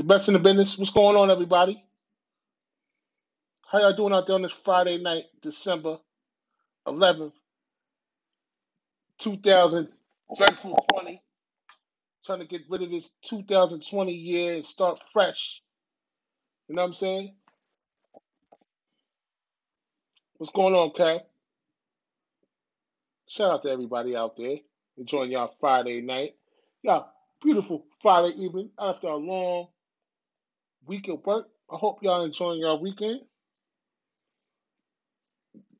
The best in the business. What's going on, everybody? How y'all doing out there on this Friday night, December 11th, 2020? Trying to get rid of this 2020 year and start fresh. You know what I'm saying? What's going on, Kev? Shout out to everybody out there enjoying y'all Friday night. Y'all, beautiful Friday evening after a long week of work. I hope y'all enjoying your weekend.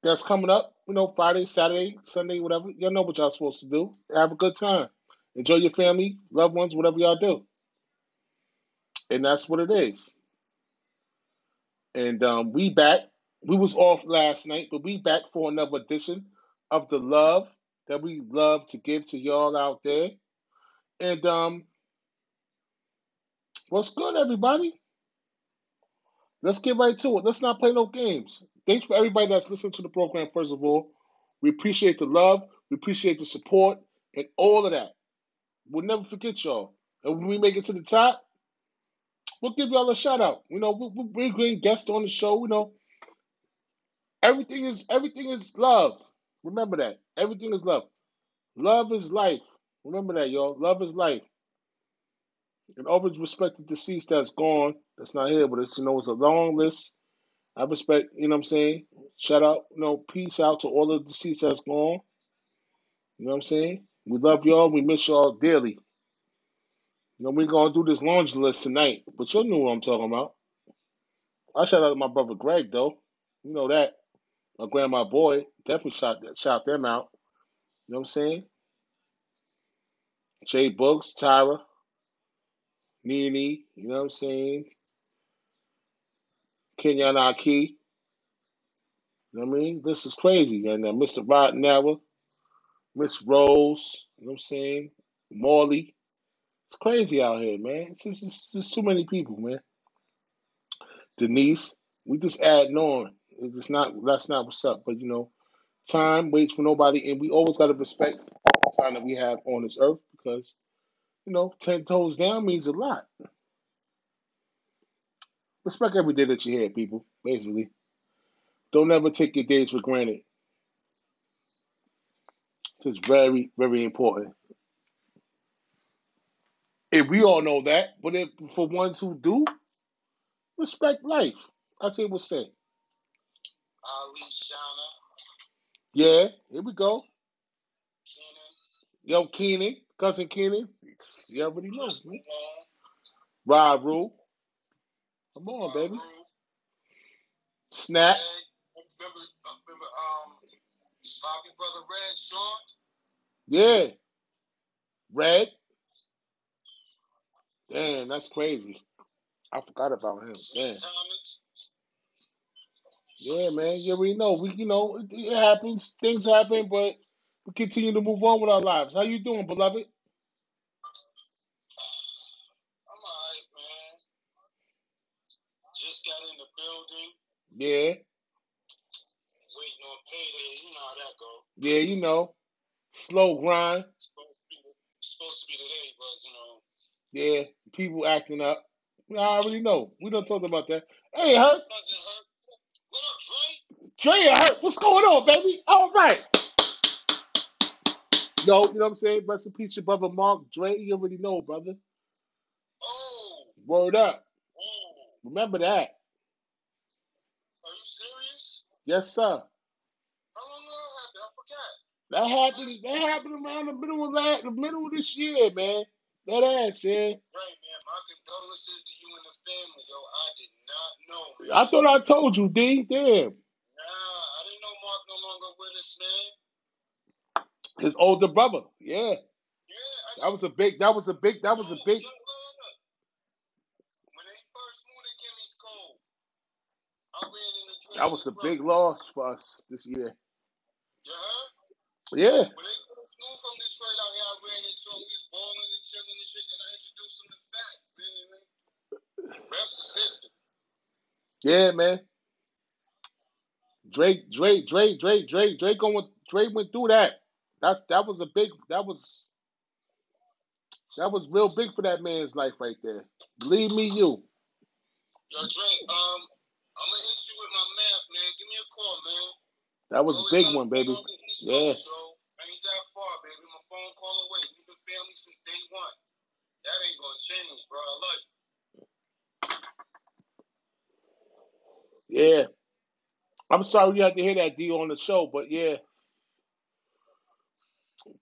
That's coming up, you know, Friday, Saturday, Sunday, whatever. Y'all know what y'all supposed to do. Have a good time. Enjoy your family, loved ones, whatever y'all do. And that's what it is. And um, we back. We was off last night, but we back for another edition of the love that we love to give to y'all out there. And um, what's good, everybody? Let's get right to it. Let's not play no games. Thanks for everybody that's listening to the program, first of all. We appreciate the love, we appreciate the support, and all of that. We'll never forget y'all. And when we make it to the top, we'll give y'all a shout out. You know, we'll, bring guests on the show. You know, everything is everything is love. Remember that. Everything is love. Love is life. Remember that, y'all. Love is life. And always respect the deceased that's gone, that's not here, but it's you know it's a long list. I respect, you know what I'm saying? Shout out, you know, peace out to all the deceased that's gone. You know what I'm saying? We love y'all, we miss y'all dearly. You know, we're gonna do this laundry list tonight, but you know what I'm talking about. I shout out to my brother Greg though. You know that. My grandma boy, definitely shout shout them out. You know what I'm saying? Jay Books, Tyra, Nene, you know what I'm saying? Kenyon Aki. You know what I mean? This is crazy. And uh, Mr. Roddenauer, Miss Rose, you know what I'm saying? Morley. It's crazy out here, man. It's just, it's just too many people, man. Denise, we just adding on. It's not that's not what's up. But you know, time waits for nobody, and we always gotta respect the time that we have on this earth because you know, ten toes down means a lot. Respect every day that you're here, people. Basically, don't ever take your days for granted. It's very, very important. And we all know that, but if, for ones who do, respect life. I say what's say. Ali Shana, Yeah, here we go. Yo, Keenan, cousin Keenan. You already know, man. Malone, Rule. Come on, baby. Snap. Remember, remember, um, Bobby brother Red, Sean, Yeah. Red. Damn, that's crazy. I forgot about him. Damn. Yeah, man. You already know. We, you know, it, it happens. Things happen, but we continue to move on with our lives. How you doing, beloved? I'm alright, man. Just got in the building, Yeah. waiting on payday. You know how that go. Yeah, you know. Slow grind. Supposed to be, supposed to be today, but you know, Yeah. People acting up. I already know. We don't talk about that. Hey, Hurt. What up, Dre? Dre, Hurt. What's going on, baby? All right. Yo, you know what I'm saying? Rest in peace, your brother Mark Dre. You already know, brother. Oh, Word up. oh, Remember that. Are you serious? Yes, sir. How long ago that happened? I forgot. That happened. That happened around the middle of that, the middle of this year, man. That ass, yeah. Right, man. My condolences to you and the family, yo. I did not know, man. I thought I told you, D. Damn. Nah, I didn't know Mark no longer with us, man. His older brother. Yeah. Yeah, I That was a big. That was a big. That was a big look, look. When they first moved to Gimmy's Cove, I ran into Dre That was a big loss for us this year. You heard? Yeah. When they first moved from Detroit out here, I ran into him. We was balling and chilling and shit, and I introduced him to Facts, man. Rest is history. Yeah, man. Drake, Drake, Drake, Drake, Drake, Drake going. Drake went through that. That's that was a big. That was. That was real big for that man's life right there. Believe me, you. Yo, Dre, um, I'm gonna hit you with my math, man. Give me a call, man. That was a big one, baby. phone with East Yeah. So ain't that far, baby. My phone call away. We've been family since day one. That ain't gonna change, bro. I love you. Yeah. I'm sorry you had to hear that D on the show, but yeah.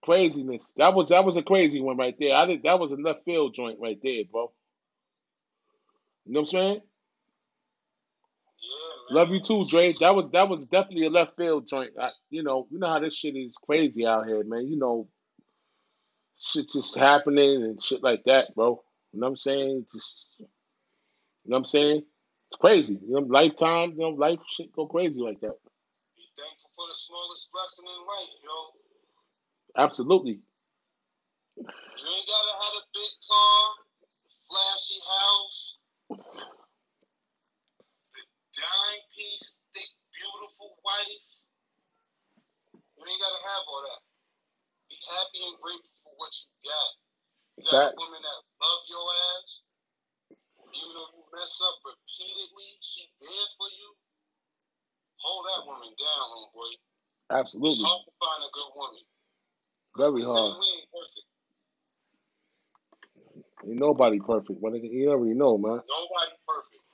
Craziness. That was that was a crazy one right there. I did that was a left field joint right there, bro. You know what I'm saying? Love you too, Dre. That was that was definitely a left field joint. I, you know, you know how this shit is crazy out here, man. You know, shit just happening and shit like that, bro. You know what I'm saying? Just you know what I'm saying? It's crazy. You know, lifetime, you know, life shit go crazy like that. Be thankful for the smallest blessing in life, yo. Absolutely. You ain't gotta have a big car, flashy house, dime piece, thick, beautiful wife. You ain't gotta have all that. Be happy and grateful for what you got. You got a Facts. woman that love your ass. Even though you mess up repeatedly, she there for you. Hold that woman down, homeboy. It's Absolutely. hard to find a good woman. Very hard. we ain't perfect. Ain't nobody perfect, man. You already know, man. Nobody perfect.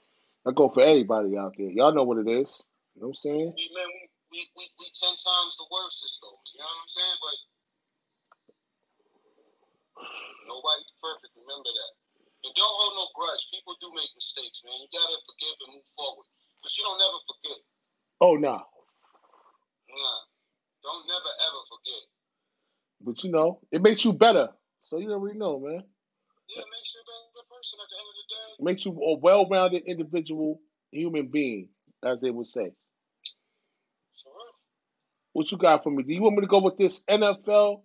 I go for everybody out there. Y'all know what it is. You know what I'm saying? We man, we we, we, we ten times the worst those. You know what I'm saying? But nobody's perfect. Remember that. And don't hold no grudge. People do make mistakes, man. You gotta forgive and move forward. But you don't never forget. Oh no. Nah. Don't never ever forget. But you know, it makes you better. So you already know, man. Yeah, it makes you better person at the end of the day. It makes you a well rounded individual human being, as they would say. What you got for me? Do you want me to go with this NFL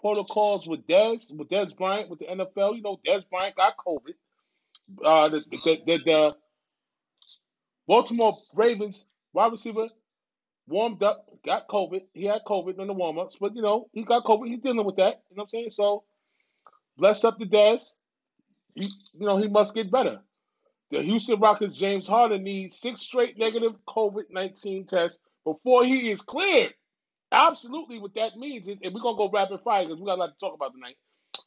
protocols with Dez, with Dez Bryant, with the NFL? You know, Dez Bryant got COVID. Uh, the, the, the, the Baltimore Ravens wide receiver warmed up, got COVID. He had COVID in the warm ups, but you know, he got COVID. He's dealing with that. You know what I'm saying? So, bless up the Dez. He, you know, he must get better. The Houston Rockets James Harden needs six straight negative COVID 19 tests before he is cleared. Absolutely, what that means is, and we're gonna go rapid fire because we got a lot to talk about tonight.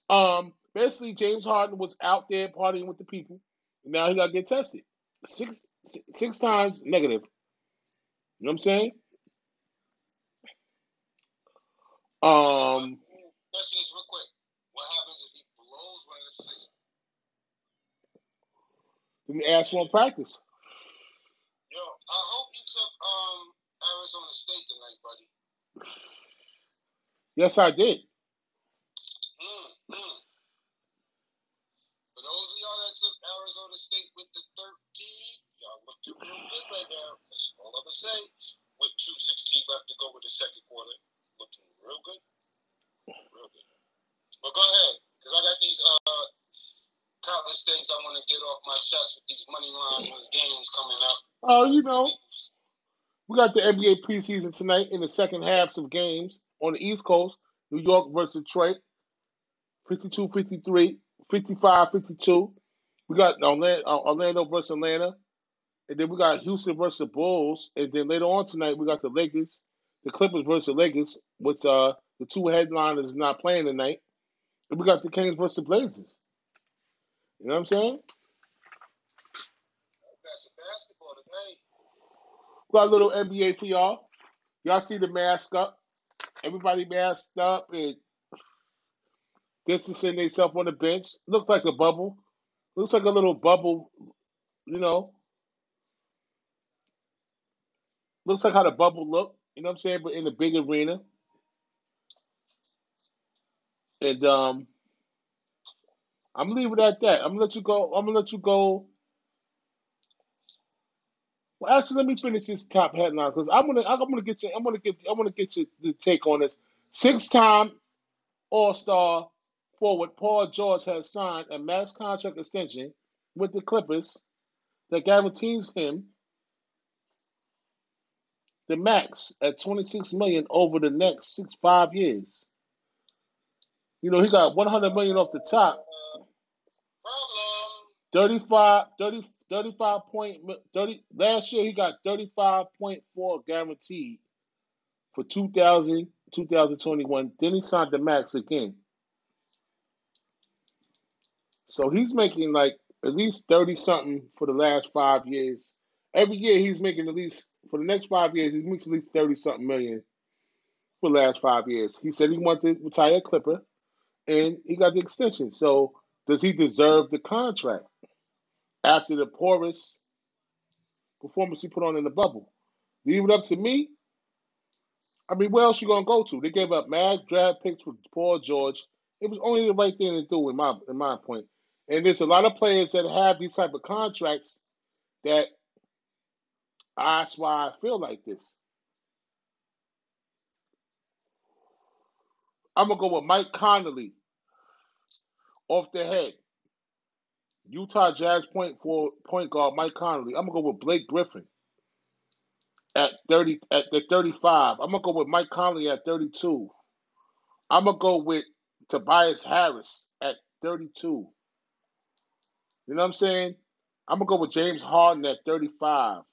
Um, basically, James Harden was out there partying with the people. Now he got to get tested six six times negative. You know what I'm saying? Um, Question is real quick. What happens if he blows one of the six? Ask for him practice. Yo, I hope you took um Arizona State tonight, buddy. Yes, I did. Mm, mm. For those of y'all that took Arizona State with the 13, y'all looking real good right now. That's all I'm gonna say. With 216 left to go with the second quarter, looking real good, real good. But go ahead, cause I got these uh countless things I want to get off my chest with these money lines and these games coming up. Oh, you know, we got the NBA preseason tonight in the second halves of games on the East Coast. New York versus Detroit, 52-53, 55-52. We got Orlando, Orlando versus Atlanta. And then we got Houston versus the Bulls. And then later on tonight, we got the Lakers, the Clippers versus the Lakers, which uh, the two headliners is not playing tonight. And we got the Kings versus the Blazers. You know what I'm saying? Got a little NBA for y'all. Y'all see the mask up. Everybody masked up and distancing themselves on the bench. Looks like a bubble. Looks like a little bubble, you know. Looks like how the bubble look, you know what I'm saying, but in a big arena. And um I'm leave it at that. I'm gonna let you go. I'm gonna let you go. Well, actually, let me finish this top headlines because I'm gonna I'm gonna get you. I'm gonna get I'm gonna get you the take on this. Six-time All-Star forward Paul George has signed a max contract extension with the Clippers that guarantees him the max at 26 million over the next six five years. You know, he got 100 million off the top. Problem. 35, 30, 35 point, 30, last year he got 35.4 guaranteed for 2000, 2021. Then he signed the max again. So he's making like at least 30 something for the last five years. Every year he's making at least, for the next five years, he makes at least 30 something million for the last five years. He said he wanted to retire Clipper and he got the extension. So does he deserve the contract after the poorest performance he put on in the bubble? Leave it up to me. I mean, where else you gonna go to? They gave up mad draft picks for Paul George. It was only the right thing to do, in my in my point. And there's a lot of players that have these type of contracts that that's why I feel like this. I'm gonna go with Mike Conley off the head. Utah Jazz point for point guard Mike Conley. I'm gonna go with Blake Griffin at 30 at the 35. I'm gonna go with Mike Conley at 32. I'm gonna go with Tobias Harris at 32. You know what I'm saying? I'm gonna go with James Harden at 35.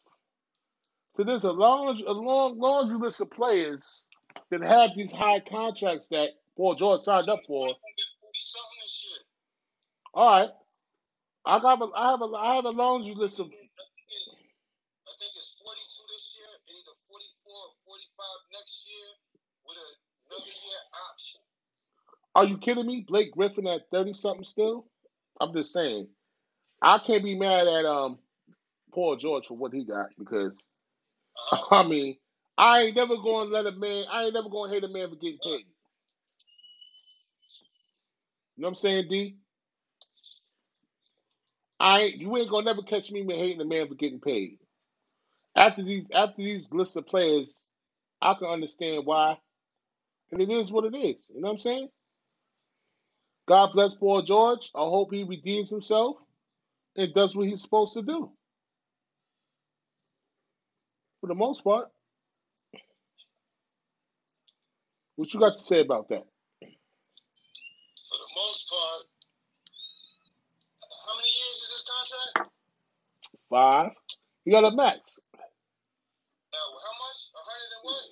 So there's a long, a long laundry list of players that have these high contracts that Paul George signed up for. All right, I got, a, I have a, I have a laundry list of. I think it's 42 this year and either 44 or 45 next year with another year option. Are you kidding me? Blake Griffin at 30 something still? I'm just saying. I can't be mad at um Paul George for what he got because Uh, I mean I ain't never going to let a man. I ain't never going to hate a man for getting paid. You know what I'm saying, D? I you ain't gonna never catch me hating a man for getting paid. After these after these lists of players, I can understand why, and it is what it is. You know what I'm saying? God bless Paul George. I hope he redeems himself and does what he's supposed to do. For the most part, what you got to say about that? for the most part, how many years is this contract? Five. You got a max. Uh, how much? A hundred and what?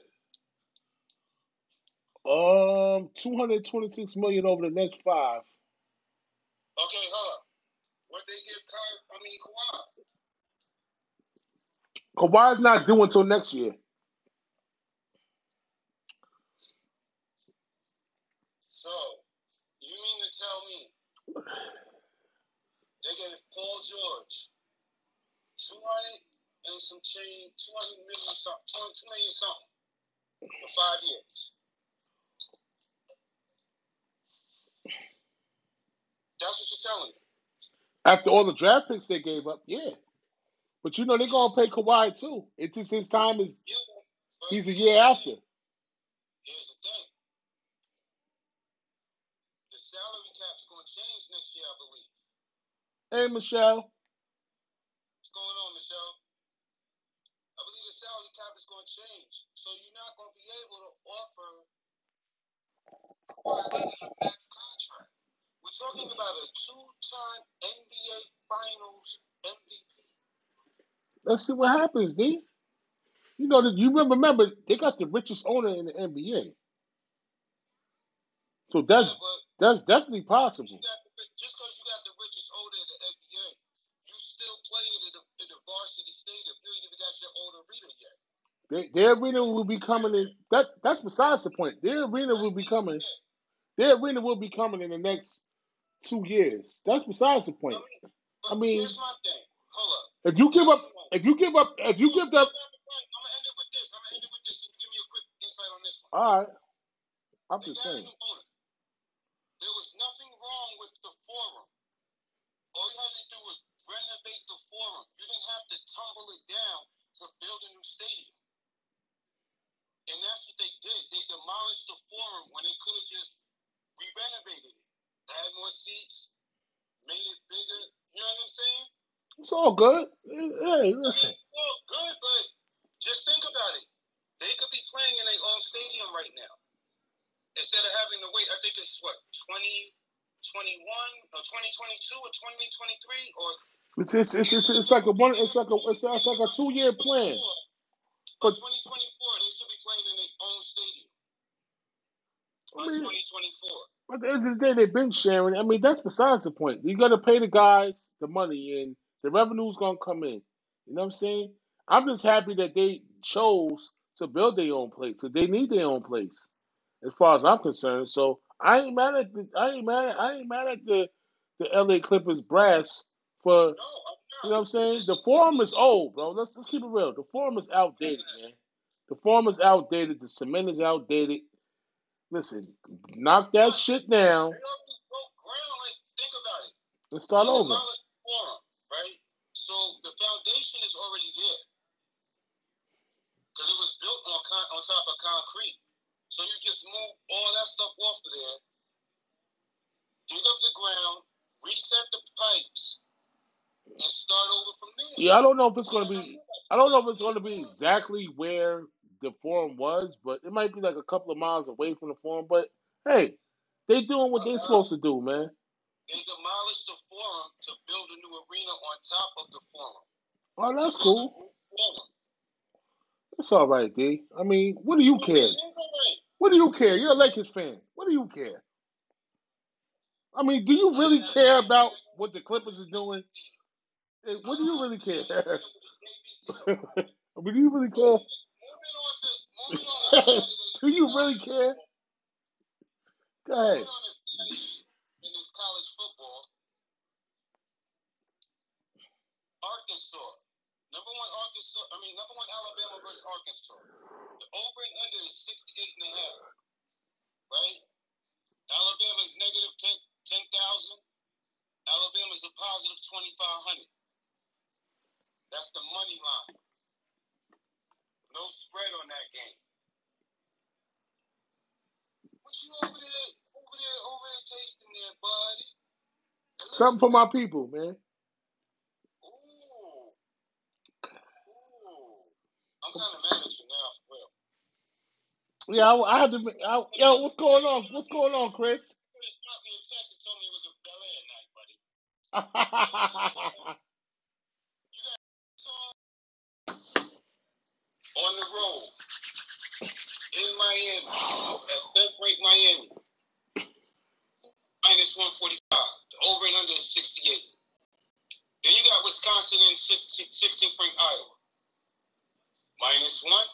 Um, two hundred twenty-six million over the next five. Okay, hold up. What they give Ky? I mean Kawhi? Kawhi's not due until next year. So you mean to tell me they gave Paul George two hundred and some change, two hundred million something, two million something for five years? That's what you're telling me. After all the draft picks they gave up, yeah. But you know they're gonna pay Kawhi too. It's just his time is Yeah, he's a year after. Here's the thing. The salary cap's going to change next year, I believe. Hey Michelle. What's going on, Michelle? I believe the salary cap is going to change. So you're not going to be able to offer Kawhi a max contract. We're talking about a two-time NBA Finals MVP. Let's see what happens, D. You know that you remember, remember they got the richest owner in the NBA. So that's but that's definitely possible. got the, ri- just because you got the richest owner in the NBA, you still playing in the, in the varsity stadium. You ain't even got your own arena yet. They, their arena will be coming in. That that's besides the point. Their arena will be coming. Their arena will be coming in the next two years. That's besides the point. I mean, here's my thing. Hold up. if you give up, if you give up, if you give up, I'm gonna end it with this. I'm gonna end it with this. And give me a quick insight on this one. all right. I'm They just saying. There was nothing wrong with the forum. All you had to do was renovate the forum. You didn't have to tumble it down to build a new stadium. And that's what they did. They demolished the forum when they could have just re-renovated it. Add more seats, made it bigger. You know what I'm saying? It's all good. Hey, listen. it's all good, but just think about it. They could be playing in their own stadium right now. instead of having to wait, I think it's what 2021 or 2022 or 2023 or It's it's it's, it's, it's like a one. It's like a it's like a two year plan. But But 2024, they should be playing in their own stadium. I mean, 2024. at the end of the day, they've been sharing. I mean, that's besides the point. You got to pay the guys the money, and the revenue's gonna come in. You know what I'm saying? I'm just happy that they chose to build their own place. So they need their own place, as far as I'm concerned. So I ain't mad at the I ain't mad at, I ain't mad at the the LA Clippers brass for No, I'm you know what I'm saying. The forum is old, bro. Let's let's keep it real. The forum is outdated, man. The forum is outdated. The cement is outdated. Listen, knock that shit down and start over. forum, right? So the foundation is already there because it was built on con- on top of concrete. So you just move all that stuff off of there, dig up the ground, reset the pipes, and start over from there. Yeah, I don't know if it's gonna be. I don't know if it's gonna be exactly where the forum was, but it might be like a couple of miles away from the forum. But hey, they doing what they're uh-huh. supposed to do, man. They demolished the forum to build a new arena on top of the forum. Oh, that's To cool. It's all right, D. I mean, what do you care? it is alright. What do you care? You're a Lakers fan. What do you care? I mean, do you really care about what the Clippers are doing? What do you really care? what do you really care? Do you really care? Go ahead. Arkansas. Number one Arkansas, I mean number one Alabama versus Arkansas. The over and under is 68 and a half. Right? Alabama's negative 10 10,000. Alabama's a positive 2,500. That's the money line. No spread on that game. What you over there, over there, over there tasting there, buddy? Something for my people, man. Ooh. Ooh. I'm kind of mad at you now, real. Yeah, I, I had to. I, yo, what's going on? What's going on, Chris? Have dropped me a text and told me it was a Bel Air night, buddy. On the road in Miami at Fifth Break Miami. Minus 145. The over and under is 68. Then you got Wisconsin and 16, 16 Frank, Iowa. Minus one,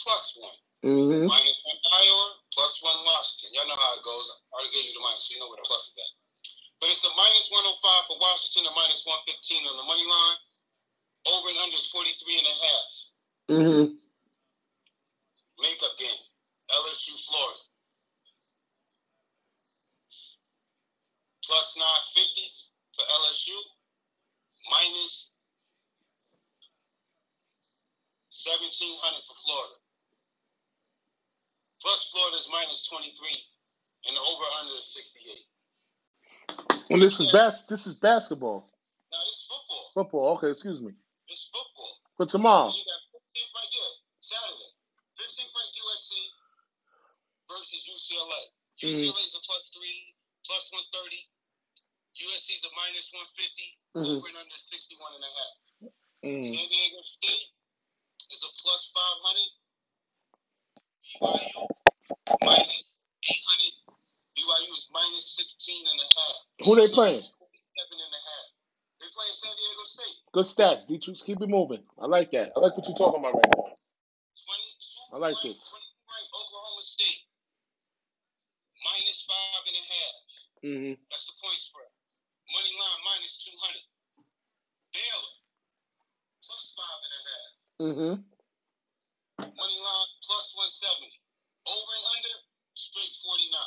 plus one. hmm Minus one Iowa, plus one Washington. Y'all know how it goes. I already gave you the minus, so you know where the plus is at. But it's a minus 105 for Washington and minus 115 on the money line. Over and under is 43 and a half. Makeup game. LSU, Florida. Plus 950 for LSU. Minus 1700 for Florida. Plus Florida's minus 23. And the over under is 68. Well, this is bas- This is basketball, Now this is football. football. Okay, excuse me. This is football. For tomorrow. And you got 15th ranked here, Saturday. 15th ranked USC versus UCLA. Mhm. UCLA is a plus three, plus 130. USC is a minus 150. Mhm. Over and under 61 and a half. Mm. San Diego State is a plus 500. BYU minus 800. BYU is minus 16 and a half. Who they playing? 47 and a half. They playing San Diego State. Good stats. D-Troops, keep it moving. I like that. I like what you're talking about right now. 22 I like this. 22 ranked Oklahoma State minus five and a half. hmm That's the point spread. Money line minus 200. Baylor plus five and a half. hmm Money line plus 170. Over and under straight 49.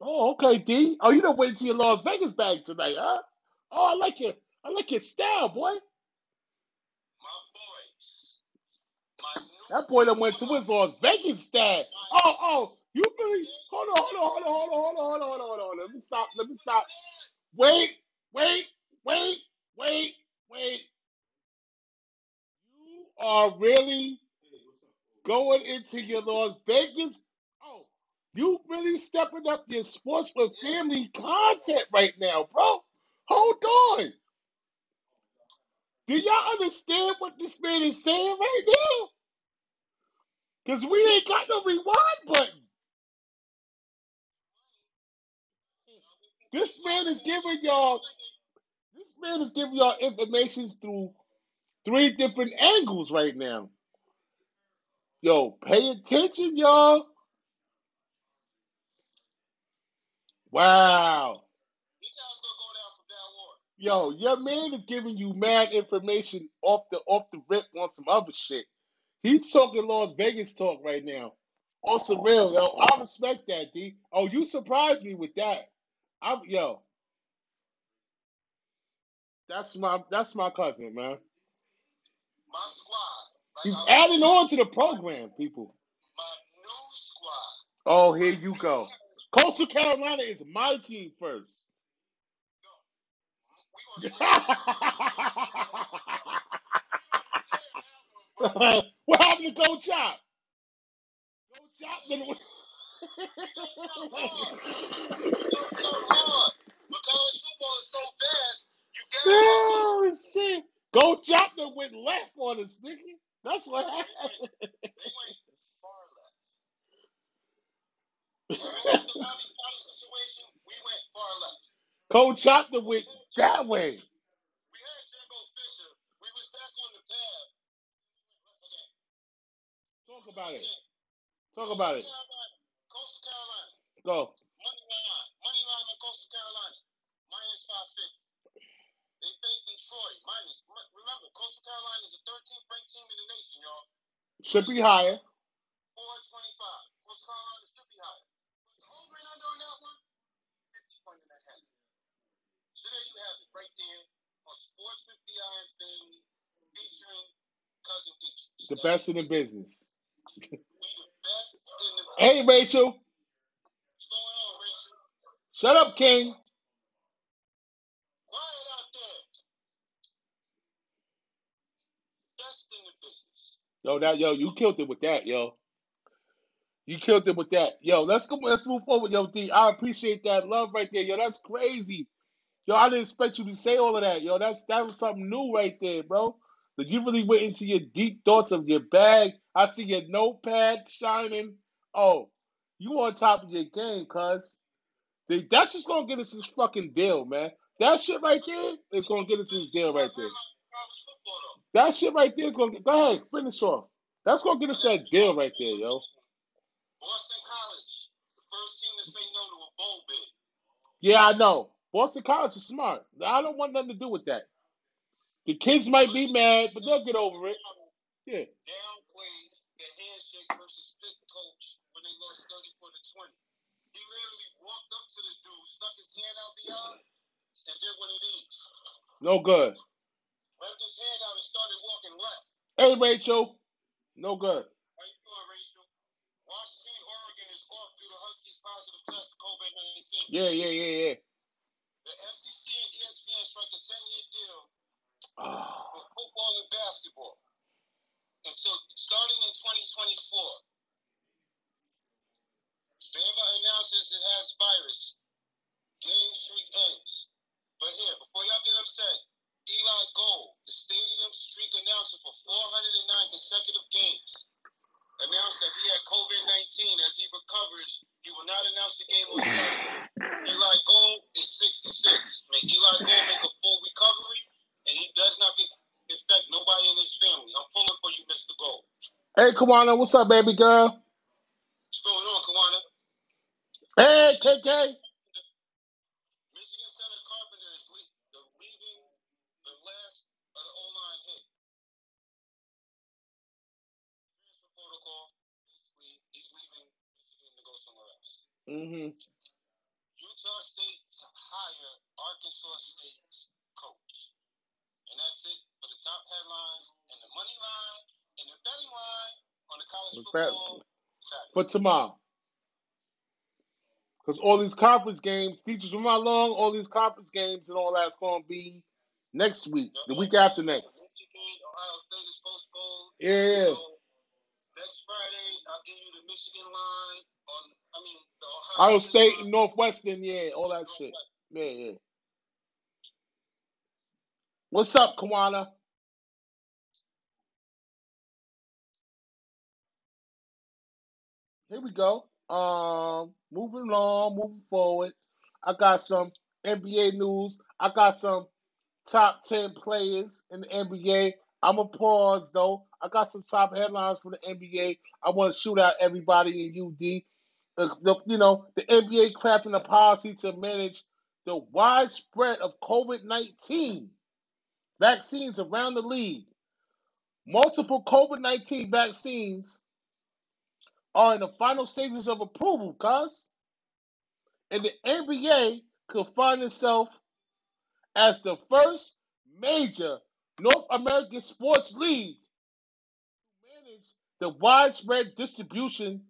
Oh, okay, D. Oh, you don't wait till your Las Vegas bag tonight, huh? Oh, I like your, I like your style, boy. My boys. My new That boy that went to his Las Vegas style. Oh, oh, you really? Hold on, hold on, hold on, hold on, hold on, hold on, hold on, hold on. Let me stop. Let me stop. Wait, wait, wait, wait, wait. You are really going into your Las Vegas? Oh, You really stepping up your sports with family content right now, bro. Hold on. Do y'all understand what this man is saying right now? Because we ain't got no rewind button. This man is giving y'all this man is giving y'all information through three different angles right now. Yo, pay attention, y'all. Wow. Yo, your man is giving you mad information off the off the rip on some other shit. He's talking Las Vegas talk right now. On some real, yo. I respect that, D. Oh, you surprised me with that. I'm yo. That's my that's my cousin, man. My squad. Like He's adding on to the program, people. my new squad. Oh, here you go. Coastal Carolina is my team first. what happened to Go Chop? Go Chop gotta Oh shit. Go Chop then went left on us, nigga. That's what happened. They went far left. Ever since the Bobby Crowder situation, we went far left. Coach Chop then went that way. We had Jimbo Fisher. We was back on the path. We went left again. Talk about it. Talk about it. Coastal Carolina. Go. Money line. Money line on Coastal Carolina. Minus 550. They facing Troy. Minus. Remember, Coastal Carolina is the 13th ranked team in the nation, y'all. Should be higher. 425. Coastal Carolina should be higher. But the over and under on that one, 50 point and a half. So there you have it, right there on Sports with the Iron Family, featuring Cousin Dietrich. The best in the business. Hey Rachel. Shut up, King. Yo, that yo, you killed it with that, yo. You killed it with that. Yo, let's go let's move forward, yo, D. I appreciate that love right there. Yo, that's crazy. Yo, I didn't expect you to say all of that. Yo, that's that was something new right there, bro. But you really went into your deep thoughts of your bag. I see your notepad shining. Oh, you on top of your game, cuz. That's just gonna get us this fucking deal, man. That shit right there is gonna get us this deal right there. College football, though. That shit right there is gonna get, go ahead, finish off. That's gonna get us that deal right there, yo. Boston College, the first team to say no to a bowl bid. Yeah, I know. Boston College is smart. I don't want nothing to do with that. The kids might be mad, but they'll get over it. Yeah. Downplays the handshake versus split coach when they lost 34 to 20. He literally walked up to the dude, stuck his hand out beyond, and did what it is. No good. Left his hand out and started walking left. Hey, Rachel. No good. How you doing, Rachel? Washington, Oregon is off due to Huskies positive test COVID-19. Yeah, yeah, yeah, yeah. The SEC and ESPN struck a 10-year deal For football and basketball until starting in 2024. Bama announces it has virus. Game streak ends. But here, before y'all get upset, Eli Gold, the stadium streak announcer for 409 consecutive games, announced that he had COVID 19 as he recovers. He will not announce the game on Saturday. Eli Gold is 66. May Eli Gold make a full recovery, and he does not get, infect nobody in his family. I'm pulling for you, Mr. Gold. Hey, Kawana, what's up, baby girl? What's going on, Kawana? Hey, KK. Michigan Senator Carpenter is le- the leaving the last of the O-line hit. Transfer protocol. He's, leave, he's leaving Michigan to go somewhere else. Mm-hmm. Utah State to hire Arkansas State's coach. And that's it for the top headlines and the money line and the betting line on the college The bet- football Saturday. For tomorrow. Because all these conference games, teachers from how long, all these conference games and all that's going to be next week, the week after next. Ohio State is postponed. Yeah. So next Friday, I'll give you the Michigan line on I mean, the Ohio, Ohio State and Northwestern, yeah, all that shit. Yeah, yeah. What's up, Kawana? Here we go. Um, moving along, moving forward. I got some NBA news. I got some top 10 players in the NBA. I'm to pause, though. I got some top headlines for the NBA. I want to shoot out everybody in UD. You know, the NBA crafting a policy to manage the widespread of COVID 19 vaccines around the league. Multiple COVID 19 vaccines are in the final stages of approval, cuz. And the NBA could find itself as the first major North American sports league to manage the widespread distribution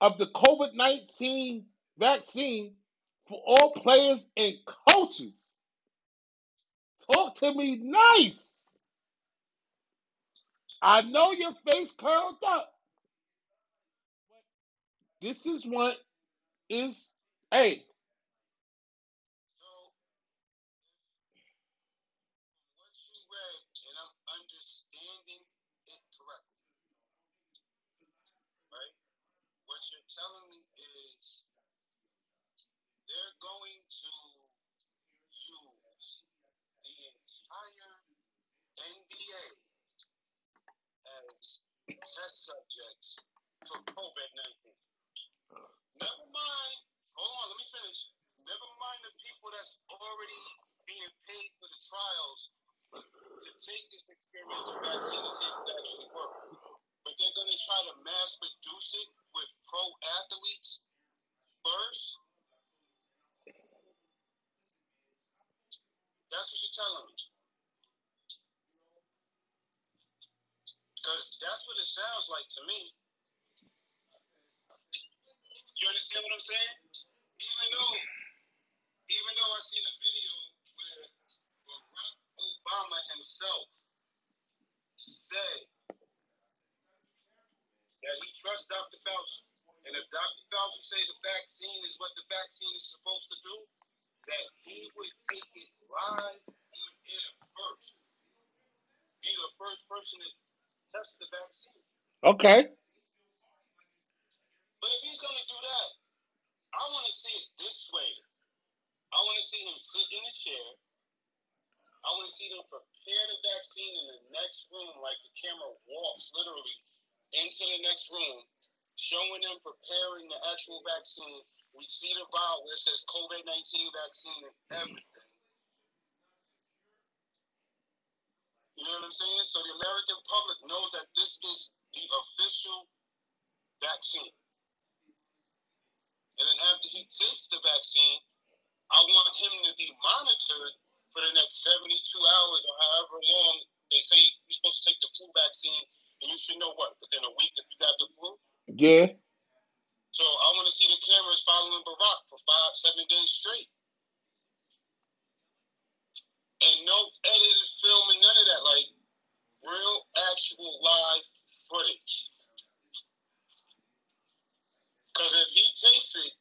of the COVID 19 vaccine for all players and coaches. Talk to me nice. I know your face curled up. This is what is, hey, So, what you read, and I'm understanding it correctly, right? What you're telling me is they're going to use the entire NBA as test subjects for COVID 19. Never mind, hold on, let me finish. Never mind the people that's already being paid for the trials to take this experimental vaccine to see if it actually works. But they're going to try to mass produce it with pro athletes first. That's what you're telling me. Because that's what it sounds like to me. You understand what I'm saying? Even though, even though I seen a video where Barack Obama himself said that he trusts Dr. Fauci, and if Dr. Fauci say the vaccine is what the vaccine is supposed to do, that he would take it live on air first, be the first person to test the vaccine. Okay. But if he's gonna do that, I want to see it this way. I want to see him sit in a chair. I want to see them prepare the vaccine in the next room, like the camera walks literally into the next room, showing them preparing the actual vaccine. We see the vial where it says COVID 19 vaccine and everything. You know what I'm saying? So the American public knows that this is the official vaccine. And then after he takes the vaccine, I want him to be monitored for the next 72 hours or however long they say you're supposed to take the flu vaccine. And you should know what, within a week if you got the flu. Yeah. So I want to see the cameras following Barack for five, seven days straight. And no edited film and none of that. Like real, actual live footage. Because if he takes it,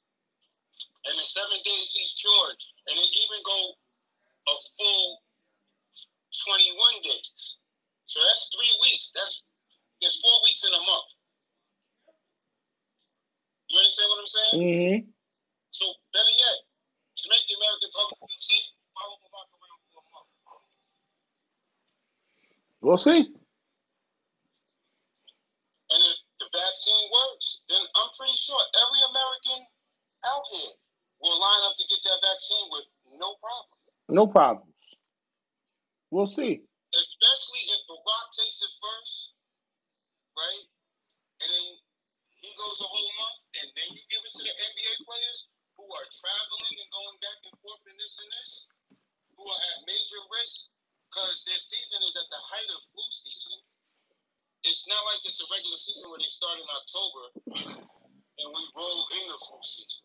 and in seven days he's cured, and it even go a full 21 days. So that's three weeks. That's there's four weeks in a month. You understand what I'm saying? Mm-hmm. So better yet, to make the American public feel safe, follow Barack around for a month. We'll see. And if the vaccine works, then I'm pretty sure every American out here will line up to get that vaccine with no problem. No problems. We'll see. Especially if Barack takes it first, right? And then he goes a whole month, and then you give it to the NBA players who are traveling and going back and forth and this and this, who are at major risk because their season is at the height of flu season. It's not like it's a regular season where they start in October and we roll into flu season.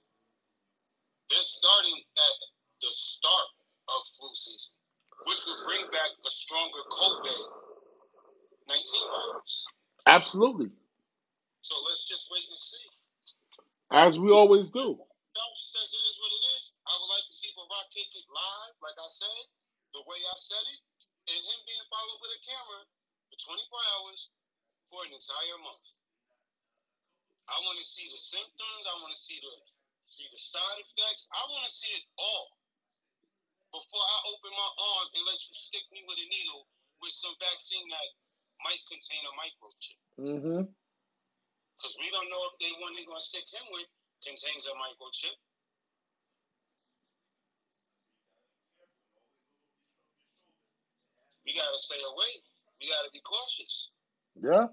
They're starting at the start of flu season, which would bring back a stronger COVID 19 virus. Absolutely. So let's just wait and see. As we always do. Phelps says it is what it is. I would like to see Barack take it live, like I said, the way I said it, and him being followed with a camera for 24 hours for an entire month. I want to see the symptoms. I want to see the see the side effects. I want to see it all before I open my arm and let you stick me with a needle with some vaccine that might contain a microchip. Mm-hmm. Because we don't know if the one they're going to stick him with contains a microchip. We got to stay away. We got to be cautious. Yeah.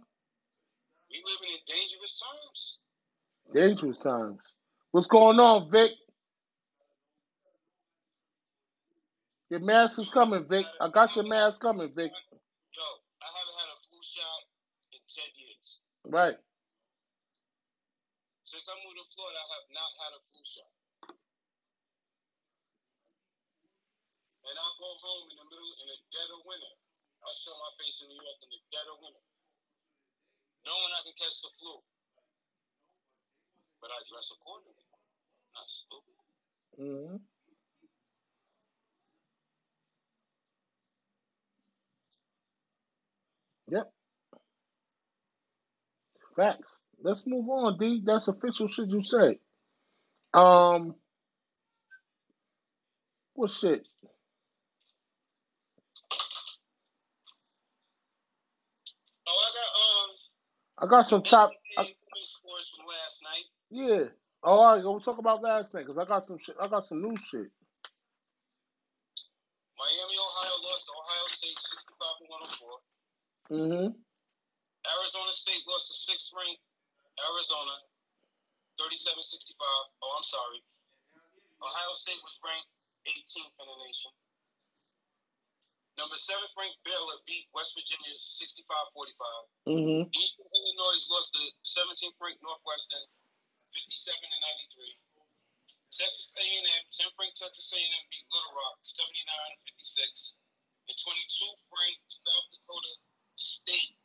We living in dangerous times. Dangerous times. What's going on, Vic? Your mask is coming, Vic. I got your mask coming, Vic. Yo, I haven't had a flu shot in 10 years. Right. Since I moved to Florida, I have not had a flu shot. And I'll go home in the middle, in the dead of winter. I'll show my face in New York in the dead of winter. Knowing I can catch the flu. But I dress accordingly. Not stupid. Mm-hmm. Yep. Facts. Let's move on, D. That's official shit you say. Um what shit? Oh, I got um I got some top I, scores from last night. yeah. Oh, all right, we'll talk about last night because I got some shit. I got some new shit. Miami, Ohio lost to Ohio State 65 to 104. Mm-hmm. Arizona State lost to sixth ranked Arizona 37-65. Oh, I'm sorry. Ohio State was ranked 18th in the nation. Number seventh ranked Baylor beat West Virginia 65-45. Mm-hmm. Eastern Illinois lost to 17th ranked Northwestern 57 and 93. Texas A&M, 10th ranked Texas A&M beat Little Rock 79 and 56. And 22th ranked South Dakota State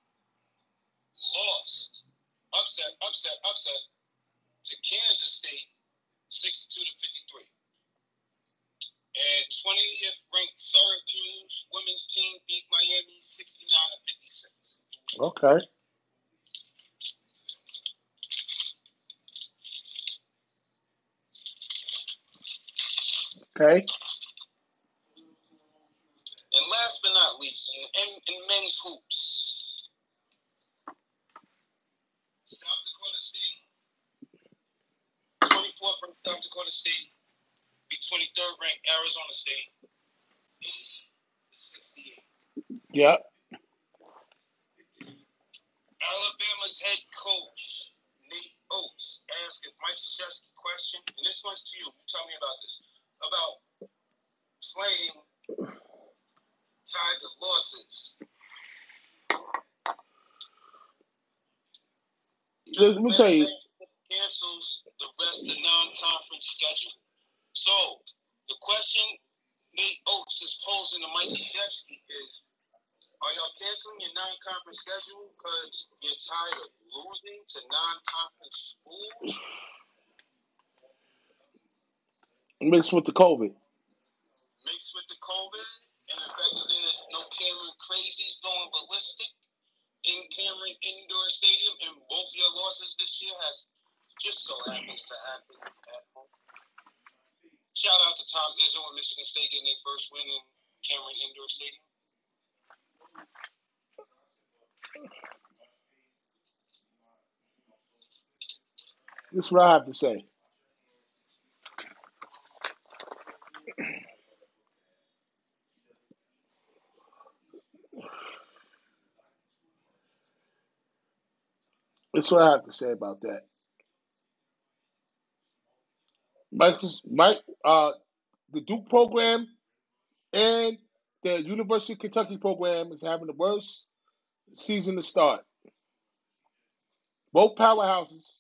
lost, upset, upset, upset to Kansas State 62 to 53. And 20th ranked Syracuse women's team beat Miami 69 to 56. Okay. Okay. And last but not least, in, in, in men's hoops, South Dakota State, 24th ranked South Dakota State, 23rd ranked Arizona State, 68. Yep. Alabama's head coach, Nate Oats, asked if Mike Krzyzewski question, and this one's to you. You tell me about this. About playing tied to losses. Let me tell you. Cancels the rest of the non-conference schedule. So the question Nate Oats is posing to Mike Krzyzewski is, are y'all canceling your non-conference schedule because you're tired of losing to non-conference schools? Mixed with the COVID. mixed with the COVID and the fact that there's no Cameron crazies going ballistic in Cameron Indoor Stadium, and both your losses this year has just so happens to happen at home. Shout out to Tom Izzo and Michigan State getting their first win in Cameron Indoor Stadium. This is what I have to say. That's what I have to say about that. Mike, Mike, uh, the Duke program and the University of Kentucky program is having the worst season to start. Both powerhouses,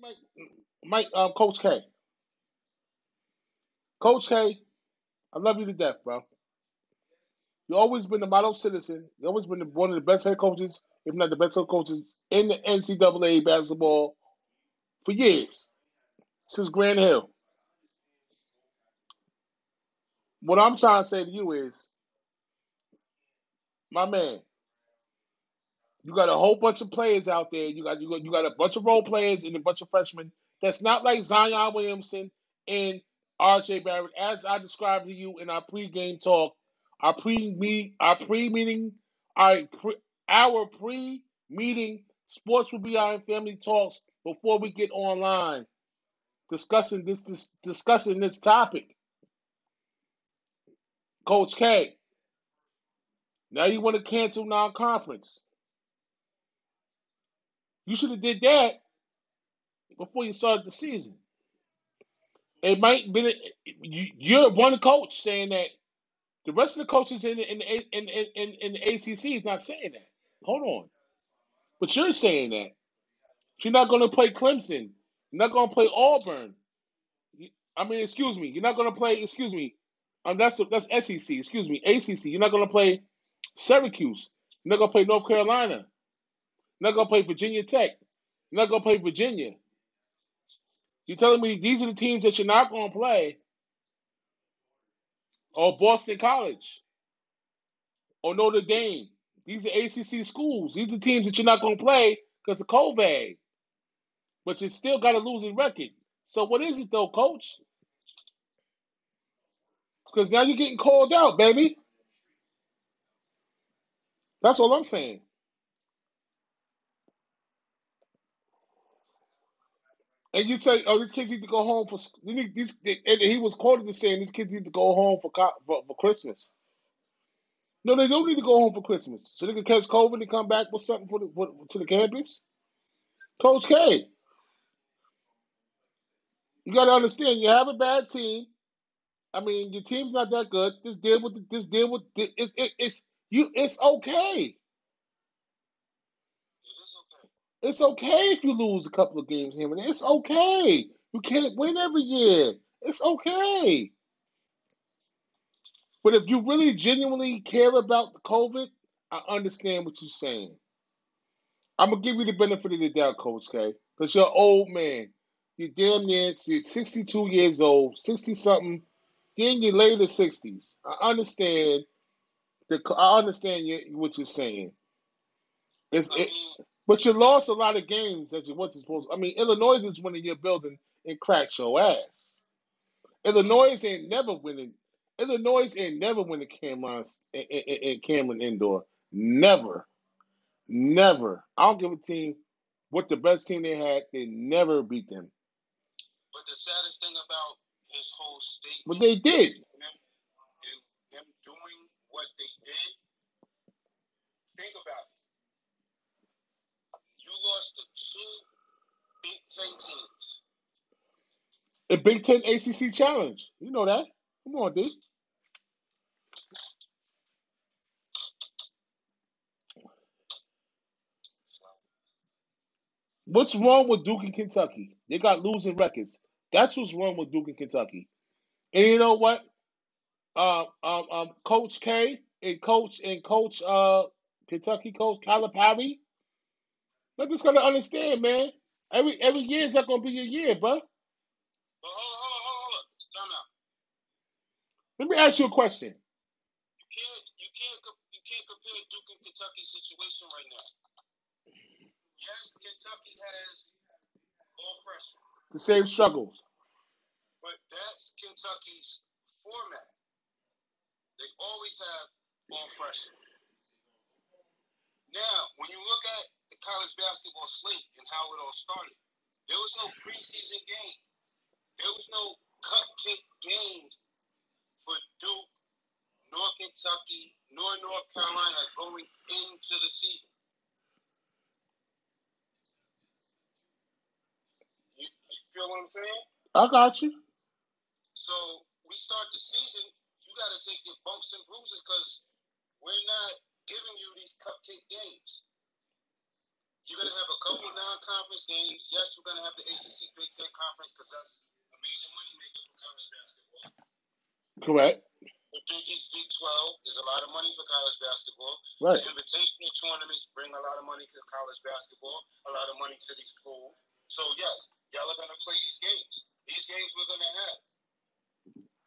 Mike, Mike, um, Coach K. Coach K, I love you to death, bro. You've always been a model citizen. You've always been one of the best head coaches, if not the best head coaches in the NCAA basketball for years since Grant Hill. What I'm trying to say to you is, my man, you got a whole bunch of players out there. You got you got you got a bunch of role players and a bunch of freshmen. That's not like Zion Williamson and R.J. Barrett, as I described to you in our pre-game talk, our pre-meet, our pre-meeting, our pre, our pre-meeting sports will be our family talks before we get online discussing this, this discussing this topic. Coach K. Now you want to cancel non-conference. You should have did that before you started the season. It might be you're one coach saying that. The rest of the coaches in the, in the, in, in, in the ACC is not saying that. Hold on, but you're saying that you're not going to play Clemson. You're not going to play Auburn. I mean, excuse me. You're not going to play. Excuse me. Um, that's that's SEC. Excuse me, ACC. You're not going to play Syracuse. You're not going to play North Carolina. You're not going to play Virginia Tech. You're not going to play Virginia. You're telling me these are the teams that you're not going to play, or Boston College, or Notre Dame. These are ACC schools. These are teams that you're not going to play because of COVID. But you still got a losing record. So what is it though, coach? Because now you're getting called out, baby. That's all I'm saying. And you say, "Oh, these kids need to go home for." These, and he was quoted as saying, "These kids need to go home for for, for Christmas." No, they don't need to go home for Christmas, so they can catch COVID and come back with something for, the, for to the campus. Coach K, you got to understand, you have a bad team. I mean, your team's not that good. This deal with this. Deal with it, it, it's you. It's okay. It's okay if you lose a couple of games here and there. It's okay. You can't win every year. It's okay. But if you really genuinely care about the COVID, I understand what you're saying. I'm gonna give you the benefit of the doubt, Coach K, because you're an old man. You're damn near 62 years old, 60 something. You're in your later 60s. I understand the. I understand you, what you're saying. It's, it, but you lost a lot of games that you wasn't supposed. To. I mean, Illinois is winning your building and cracked your ass. Illinois ain't never winning. Illinois ain't never winning Cameron in, in Cameron Indoor. Never, never. I don't give a team what the best team they had. They never beat them. But the saddest thing about his whole statement, but they did. Them, them doing what they did. Think about it You lost the two Big Ten teams. A Big Ten ACC challenge. You know that. Come on, D. What's wrong with Duke and Kentucky? They got losing records. That's what's wrong with Duke and Kentucky. And you know what? Uh, um, um, Coach K and Coach and Coach uh, Kentucky Coach Calipari let this gonna understand, man. Every every year is not gonna be your year, bro. Hold on, hold on, hold on. Let me ask you a question. You can't, you can't, you can't compare Duke and Kentucky situation right now. Yes, Kentucky has. The same struggles. But that's Kentucky's format. They always have all freshmen. Now, when you look at the college basketball slate and how it all started. There was no preseason game. There was no cupcake games for Duke, nor Kentucky, nor North Carolina going into the season. You, you feel what I'm saying? I got you. So we start the season, you got to take your bumps and bruises because we're not giving you these cupcake games. You're going to have a couple non-conference games. Yes, we're going to have the ACC Big Ten Conference because that's a major money maker for college basketball. Correct. The Big East, Big 12 is a lot of money for college basketball. Right. The invitational tournaments bring a lot of money to college basketball, a lot of money to these schools. So yes, y'all are gonna play these games. These games we're gonna have.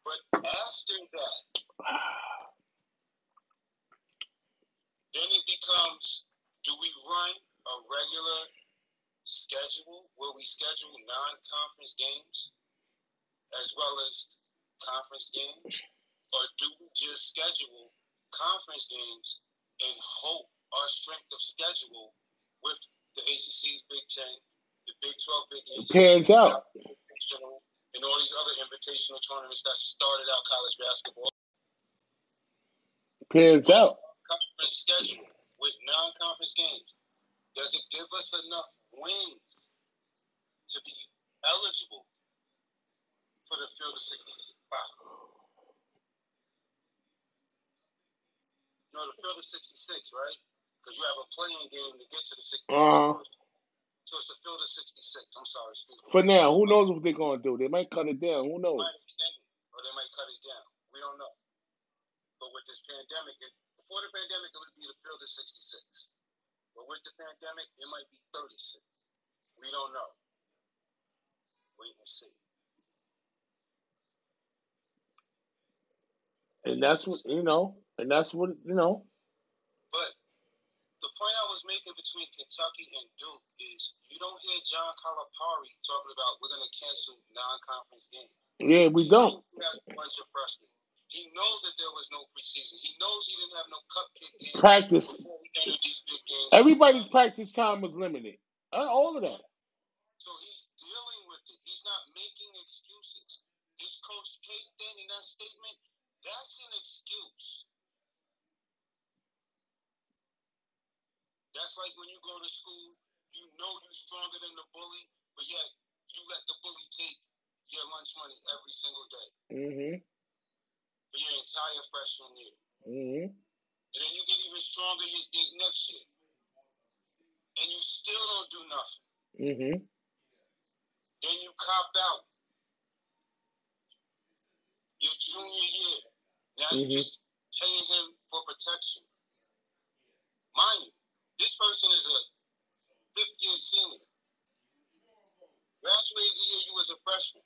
But after that, then it becomes do we run a regular schedule where we schedule non conference games as well as conference games? Or do we just schedule conference games and hope our strength of schedule with the ACC, Big Ten, the Big 12, Big Eight, pans out. and all these other invitational tournaments that started out college basketball. Pans out. Conference schedule with non-conference games. Does it give us enough wins to be eligible for the field of 65? No, the field of 66, right? Because you have a playing game to get to the 65. Uh-huh. So it's the field of 66. I'm sorry, excuse me. For now, who knows what they're gonna do? They might cut it down. Who knows? might extend it, or they might cut it down. We don't know. But with this pandemic, it, before the pandemic, it would be the field of 66. But with the pandemic, it might be 36. We don't know. Wait and see. And that's what you know. And that's what you know. Point I was making between Kentucky and Duke is you don't hear John Calipari talking about we're going to cancel non-conference games. Yeah, we don't. He a bunch of freshmen. He knows that there was no preseason. He knows he didn't have no cupcake game Practice. before we entered these big games. Everybody's practice time was limited. Uh, All of that. So he's dealing with it. He's not making excuses. This Coach K thing in that statement, that's an excuse. That's like when you go to school, you know you're stronger than the bully, but yet you let the bully take your lunch money every single day Mm-hmm. for your entire freshman year. Mm-hmm. And then you get even stronger y- y- next year. And you still don't do nothing. Mm-hmm. Then you cop out your junior year. Now Mhm. you're just paying him for protection. Mind you, this person is a fifth year senior. Graduated the year you was a freshman,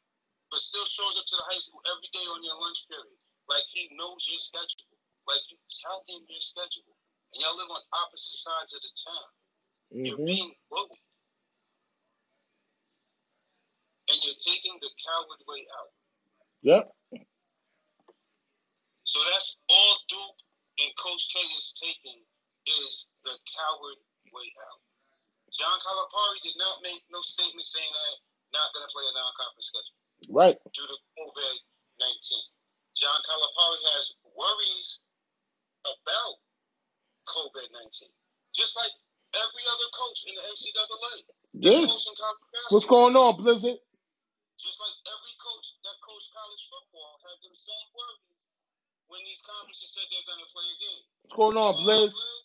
but still shows up to the high school every day on your lunch period. Like he knows your schedule. Like you tell him your schedule. And y'all live on opposite sides of the town. You're Mhm. being bullied. And you're taking the coward way out. Yep. So that's all Duke and Coach K is taking is the coward way out. John Calipari did not make no statement saying that not going to play a non-conference schedule Right. due to COVID nineteen. John Calipari has worries about COVID nineteen, just like every other coach in the NCAA. Yeah. What's going on, Blizzard? Just like every coach that coached college football had them same worries when these conferences said they're going to play a game. What's going on, Blizz? When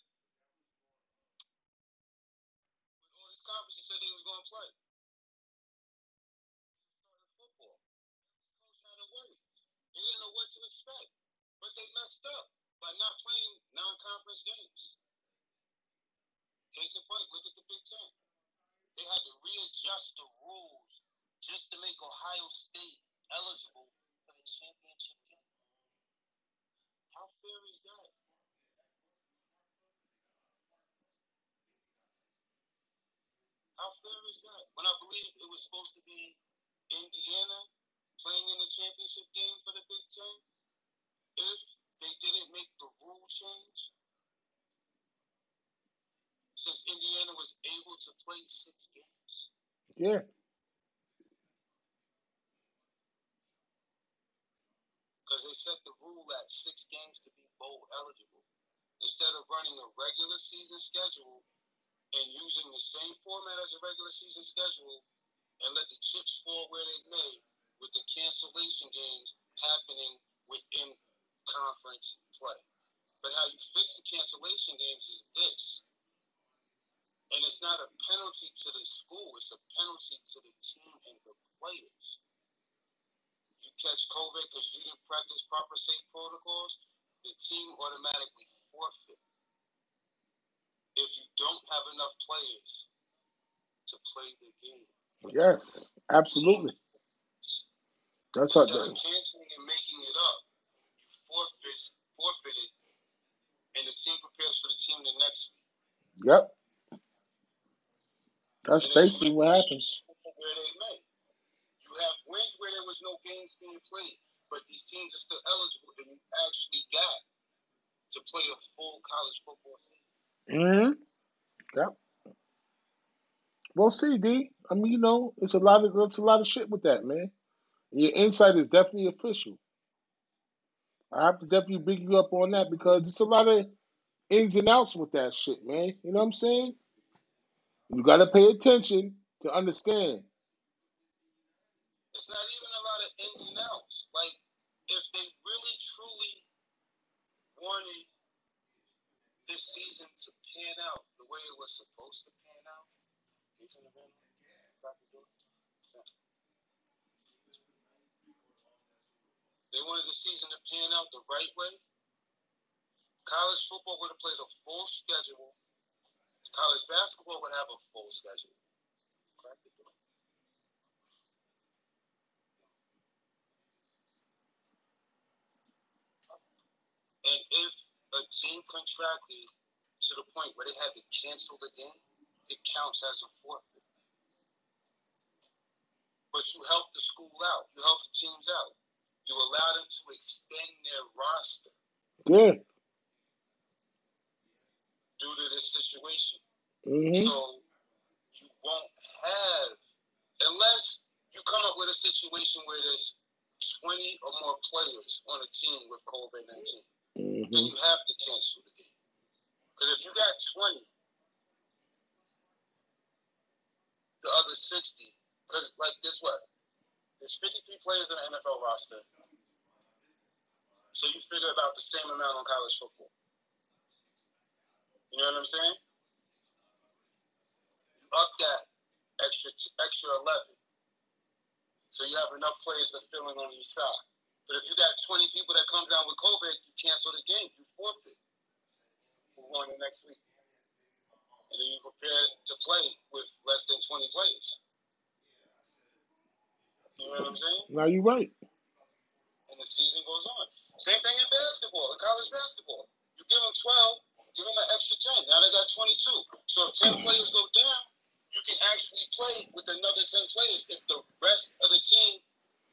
all these conferences said they was going to play. Started football. Coach had a worry. They didn't know what to expect. But they messed up by not playing non-conference games. Case in point, look at the Big Ten. They had to readjust the rules just to make Ohio State eligible for the championship game. How fair is that? How fair is that? When I believe it was supposed to be Indiana playing in the championship game for the Big Ten, if they didn't make the rule change, since Indiana was able to play six games. Yeah. because they set the rule at six games to be bowl eligible. Instead of running a regular season schedule and using the same format as a regular season schedule and let the chips fall where they may with the cancellation games happening within conference play. But how you fix the cancellation games is this. And it's not a penalty to the school, it's a penalty to the team and the players you catch COVID because you didn't practice proper safe protocols, the team automatically forfeit. If you don't have enough players to play the game. Yes, absolutely. That's how. Instead of canceling and making it up, you forfeit, forfeit and the team prepares for the team the next week. Yep. That's And basically what happens. where they may. You have wins where there was no games being played, but these teams are still eligible, and you actually got to play a full college football season. hmm Yep. Well, see, D. I mean, you know, it's a lot of it's a lot of shit with that, man. Your insight is definitely official. I have to definitely big you up on that because it's a lot of ins and outs with that shit, man. You know what I'm saying? You got to pay attention to understand. It's not even a lot of ins and outs. Like, if they really truly wanted this season to pan out the way it was supposed to pan out, he's in the room. Stop the door. They wanted the season to pan out the right way. College football would have played a full schedule. College basketball would have a full schedule. And if a team contracted to the point where they had to cancel the game, it counts as a forfeit. But you help the school out. You help the teams out. You allow them to extend their roster Good. due to this situation. hmm So you won't have, unless you come up with a situation where there's 20 or more players on a team with COVID 19, hmm then you have to cancel the game. Because if you got 20, the other 60, because like this, what? There's 53 players in the NFL roster. So you figure about the same amount on college football. You know what I'm saying? You up that extra extra 11. So you have enough players to fill in on each side. But if you got 20 people that come down with COVID, you cancel the game. You forfeit. Move on to next week. And then you prepare to play with less than 20 players. You know what I'm saying? Now you're right. and the season goes on. Same thing in basketball, in college basketball. You give them 12, give them an extra 10. Now they got 22. So if 10 hmm. players go down, you can actually play with another 10 players if the rest of the team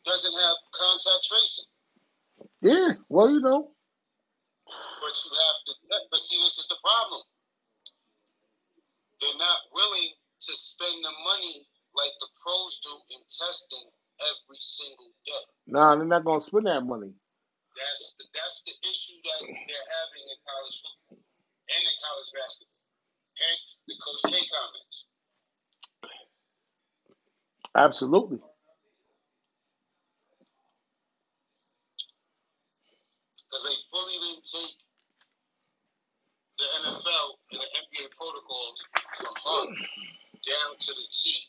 doesn't have contact tracing. Yeah. Well, you know. But you have to, but see, this is the problem. They're not willing to spend the money like the pros do in testing every single day. Nah, they're not gonna spend that money. That's the, that's the issue that they're having in college football and in college basketball. Hence the Coach K comments. Absolutely. Because they fully didn't take the NFL and the NBA protocols from heart down to the T.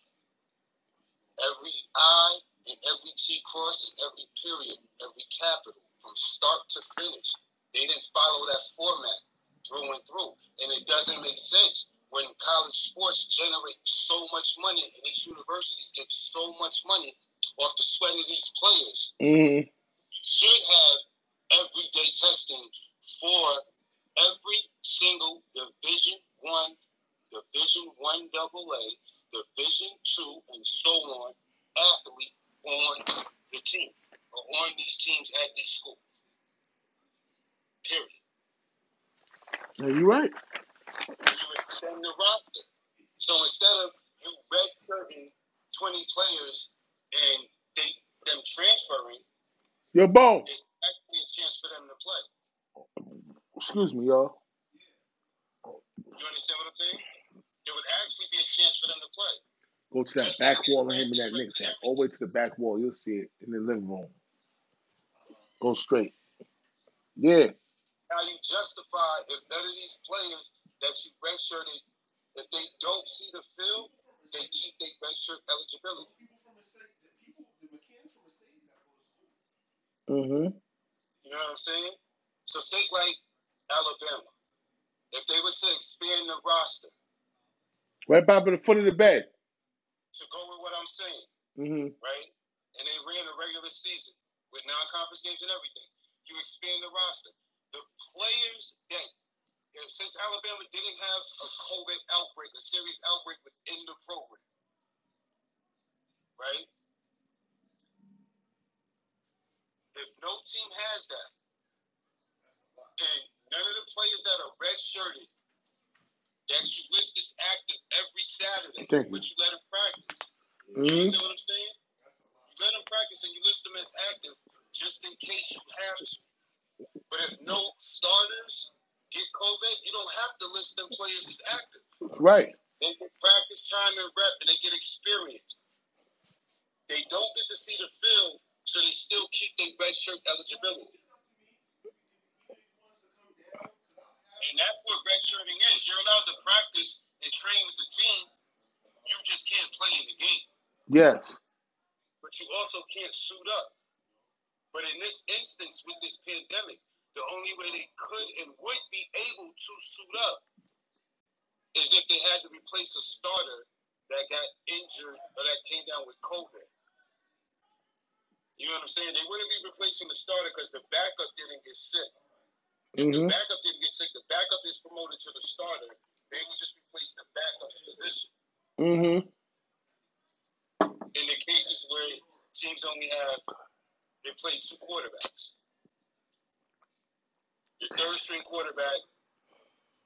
Every I and every T cross and every period, every capital, from start to finish. They didn't follow that format through and through. And it doesn't make sense when college sports generate so much money and these universities get so much money off the sweat of these players. Mm-hmm. Should have everyday testing for every single Division One, Division One Double A, Division Two, and so on athlete on the team or on these teams at these schools. Period. Yeah, you're right. You extend the roster. So instead of you redshirting 20 players and they them transferring, Yo, Bo. it's actually a chance for them to play. Excuse me, y'all. You understand what I'm saying? There would actually be a chance for them to play. Go to that back wall of him and that Knicks hat. All the way to the back wall. You'll see it in the living room. Go straight. Yeah. How you justify if none of these players that you redshirted, if they don't see the field, they keep their redshirt eligibility. Mm-hmm. You know what I'm saying? So take like Alabama. If they was to expand the roster, Right by the foot of the bed. To go with what I'm saying, hmm right? And they ran the regular season with non-conference games and everything. You expand the roster. The players that since Alabama didn't have a COVID outbreak, a serious outbreak within the program, right? If no team has that, and none of the players that are redshirted that you list as active every Saturday, Thank but you let them practice. You hmm understand what I'm saying? You let them practice and you list them as active just in case you have to. But if no starters get COVID, you don't have to list them players as active. Right. They get practice time and rep and they get experience. They don't get to see the field, so they still keep their red shirt eligibility. And that's what redshirting is. You're allowed to practice and train with the team. You just can't play in the game. Yes. But you also can't suit up. But in this instance, with this pandemic, the only way they could and would be able to suit up is if they had to replace a starter that got injured or that came down with COVID. You know what I'm saying? They wouldn't be replacing the starter because the backup didn't get sick. If the backup didn't get sick, the backup is promoted to the starter. They would just replace the backup's position. hmm In the cases where teams only have, they play two quarterbacks. Your third string quarterback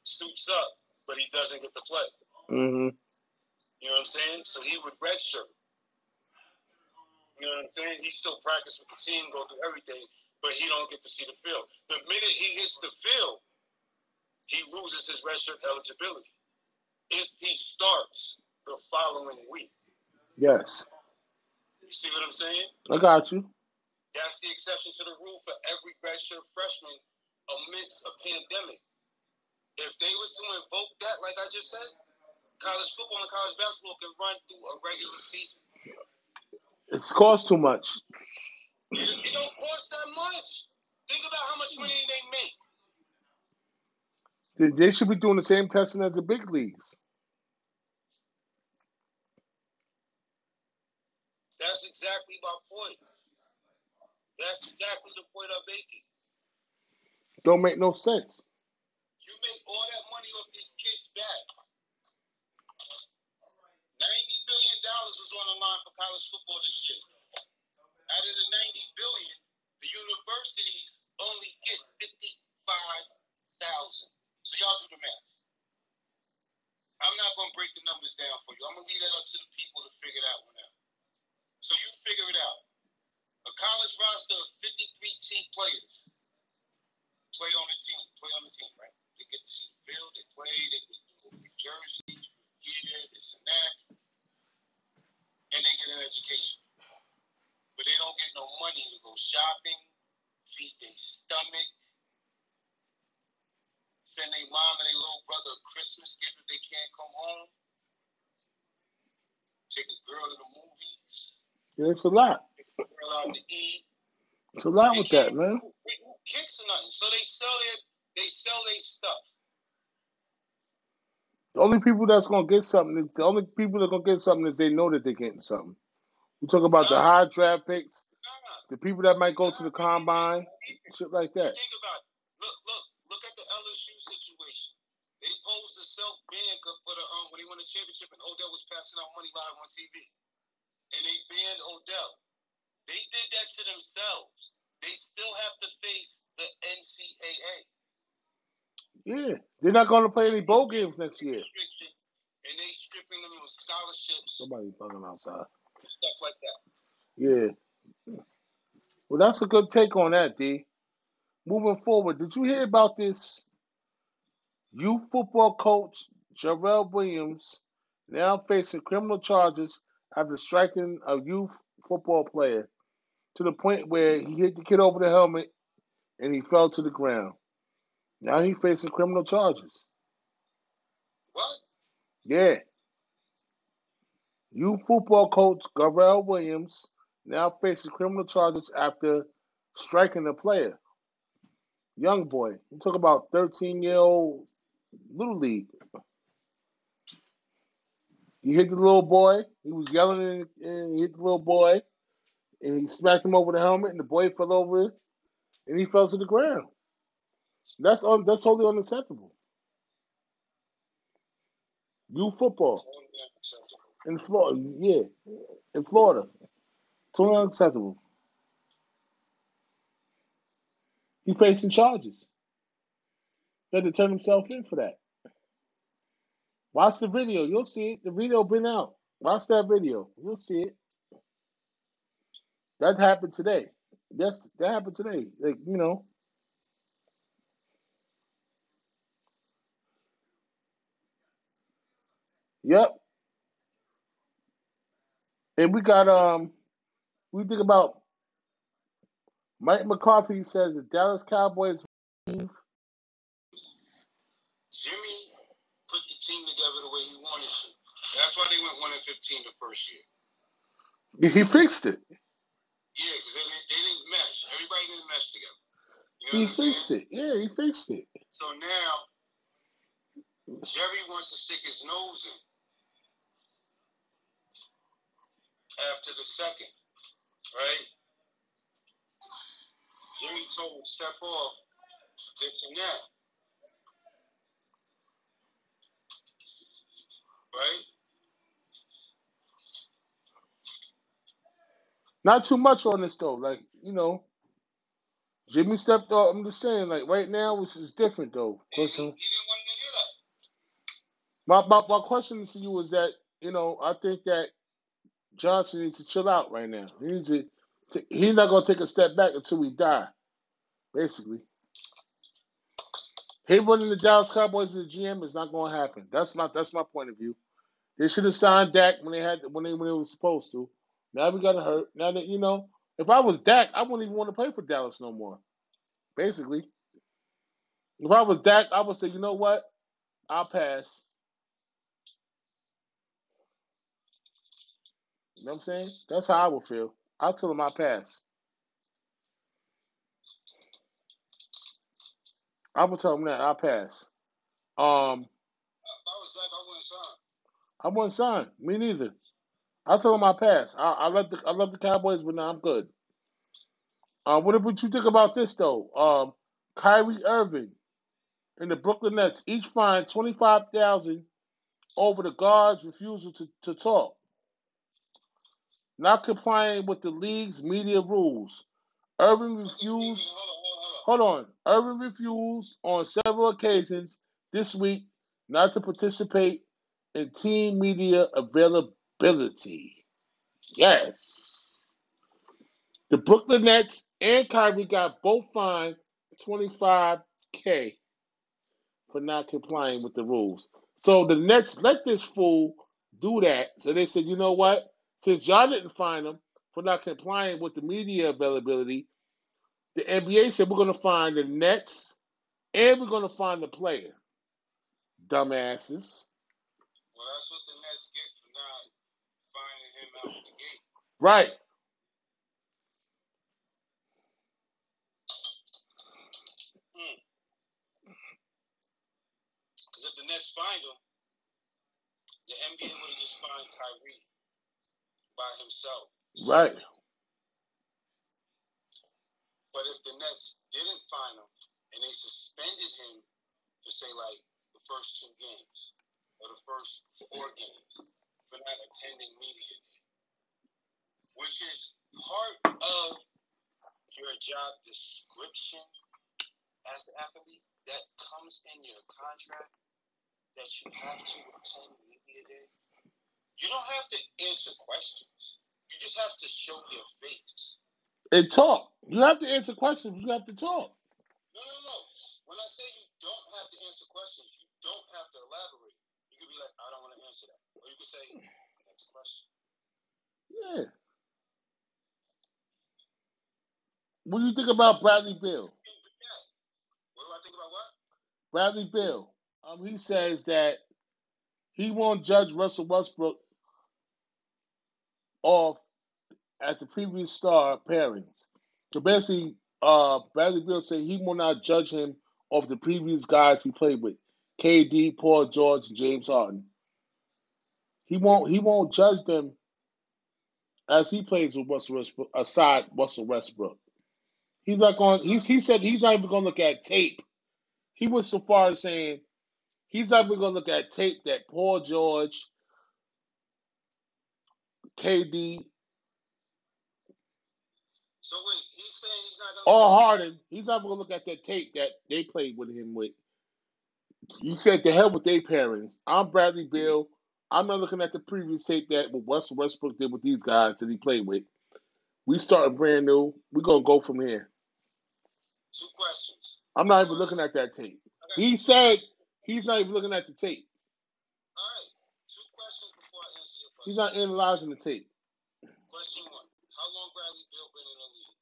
suits up, but he doesn't get to play. hmm You know what I'm saying? So he would redshirt. You know what I'm saying? He still practice with the team, go through everything, but he don't get to see the field. The minute he hits the field, he loses his redshirt eligibility. If he starts the following week. Yes. You see what I'm saying? I got you. That's the exception to the rule for every redshirt freshman amidst a pandemic. If they was to invoke that, like I just said, college football and college basketball can run through a regular season. It's cost too much. It, don't cost that much. Think about how much money they make. They, they should be doing the same testing as the big leagues. That's exactly my point. That's exactly the point I'm making. Don't make no sense. You make all that money off these kids back. Ninety billion dollars was on the line for college football this year. Out of the ninety billion, the universities only get fifty-five thousand. So y'all do the math. I'm not gonna break the numbers down for you. I'm gonna leave that up to the people to figure that one out. So you figure it out. A college roster of 53 team players play on the team, play on the team, right? They get to see the field, they play, they get to new free jerseys, gear, this and that, and they get an education. But they don't get no money to go shopping, feed their stomach, send their mom and their little brother a Christmas gift if they can't come home, take a girl to the movies, Yeah, it's a lot. take a girl out to eat. It's a lot They with that, man. kicks or nothing. So they sell their they sell their stuff. The only people that's gonna get something is the only people that gonna get something is they know that they're getting something. We talk about the high draft picks, the people that might go to the combine, shit like that. Think about it. Look, look, look at the LSU situation. They posed a self ban for the um when they won the championship and Odell was passing out money live on TV. And they banned Odell. They did that to themselves. They still have to face the NCAA Yeah, they're not gonna play any bowl games next year. and they stripping them of scholarships Somebody bugging outside. stuff like that. Yeah. Well, that's a good take on that, D. Moving forward, did you hear about this youth football coach, Jarrell Williams, now facing criminal charges after striking a youth football player to the point where he hit the kid over the helmet and he fell to the ground. Now he's facing criminal charges. What? Yeah. Youth football coach Garrell Williams now faces criminal charges after striking a player. Young boy. You talk about 13 year old little league. He hit the little boy. He was yelling and, he hit the little boy, and he smacked him over the helmet, and the boy fell over, and he fell to the ground. That's un, that's totally unacceptable. Youth football in Florida, yeah, in Florida, totally unacceptable. He facing charges. He had to turn himself in for that. Watch the video. You'll see it. The video been out. Watch that video. You'll see it. That happened today. Yes, that happened today. Like, you know. Yep. And we got um we think about Mike McCarthy says the Dallas Cowboys Jimmy put the team together the way he wanted to. That's why they went one and fifteen the first year. he fixed it. Yeah, because they, didn't- they didn't mesh. Everybody didn't mesh together. You know He what I'm saying? fixed it. Yeah, he fixed it. So now Jerry wants to stick his nose in after the second, right? Jimmy told him step off this and that. Right? Not too much on this though. Like, you know, Jimmy stepped up. I'm just saying, like right now, this is different though. And he, he 'Cause, didn't want to hear that. My, my my question to you is that you know I think that Johnson needs to chill out right now. He needs to. He's not gonna take a step back until we die. Basically, him running the Dallas Cowboys as the GM is not gonna happen. That's my that's my point of view. They should have signed Dak when they had when they when they were supposed to. Now we got to hurt. Now that you know, if I was Dak, I wouldn't even want to play for Dallas no more. Basically, if I was Dak, I would say, you know what, I'll pass. You know what I'm saying? That's how I would feel. I'll tell them I pass. I would tell them that I'll pass. Um, I I wouldn't sign. I wouldn't sign. Me neither. I'll tell them I pass. I, I love the I love the Cowboys, but now I'm good. Uh, what would you think about this though? Um, Kyrie Irving and the Brooklyn Nets each fined twenty five thousand over the guard's refusal to, to talk, not complying with the league's media rules. Irving refused. Hold on. Irving refused on several occasions this week not to participate in team media availability. Yes. The Brooklyn Nets and Kyrie got both fined 25K for not complying with the rules. So the Nets let this fool do that. So they said, you know what? Since y'all didn't find him for not complying with the media availability, the NBA said we're going to find the Nets and we're going to find the player. Dumbasses. Well, that's what the Nets get for not finding him out the gate. Right. Hmm. Because if the Nets find him, the NBA would have just fined Kyrie by himself. Right. But if the Nets didn't find him and they suspended him for say like the first two games or the first four games for not attending media day, which is part of your job description as the athlete that comes in your contract that you have to attend media day. You don't have to answer questions. You just have to show your face. And talk. You have to answer questions. You have to talk. No, no, no. When I say you don't have to answer questions, you don't have to elaborate. You could be like, I don't want to answer that. Or you could say, next question. Yeah. What do you think about Bradley Beal? What do I think about what? Bradley Beal. Um, he says that he won't judge Russell Westbrook off as the previous star pairings. So basically, uh, Bradley Beal said he will not judge him off the previous guys he played with, KD, Paul George, James Harden. He won't he won't judge them as he plays with Russell Westbrook aside Russell Westbrook. He's not going. He's he said he's not even going to look at tape. He went so far as saying he's not even going to look at tape that Paul George, KD, So wait, he's saying he's not gonna. or Harden. He's not going to look at that tape that they played with him with. He said to hell with their parents. I'm Bradley Beal. I'm not looking at the previous tape that what Russell Westbrook did with these guys that he played with. We starting brand new. We're gonna go from here. Two questions. I'm not even looking at that tape. He said he's not even looking at the tape. All right. Two questions before I answer your question. He's not analyzing the tape. Question one: How long Bradley Beal been in the league?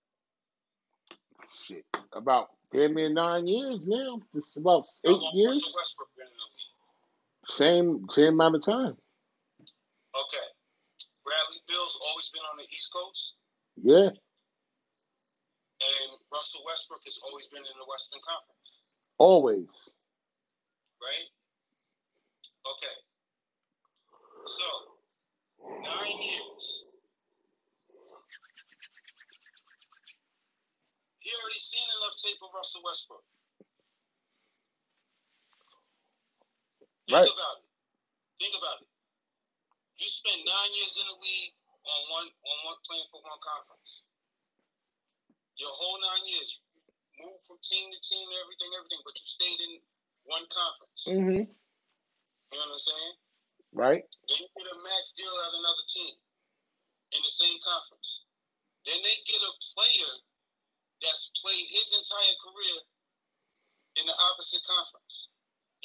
Shit, about damn near nine years now. Just about How eight long years. Westbrook been in the league? Same same amount of time. Okay. Bradley Beal's always been on the East Coast, Yeah, and Russell Westbrook has always been in the Western Conference, always. right? Okay. So nine years. He already seen enough tape of Russell Westbrook. Think about it. Think about it. You spent nine years in the league on one on one playing for one conference. Your whole nine years, you moved from team to team, everything, everything, but you stayed in one conference. Mm-hmm. You know what I'm saying? Right. Then you get a max deal at another team in the same conference. Then they get a player that's played his entire career in the opposite conference.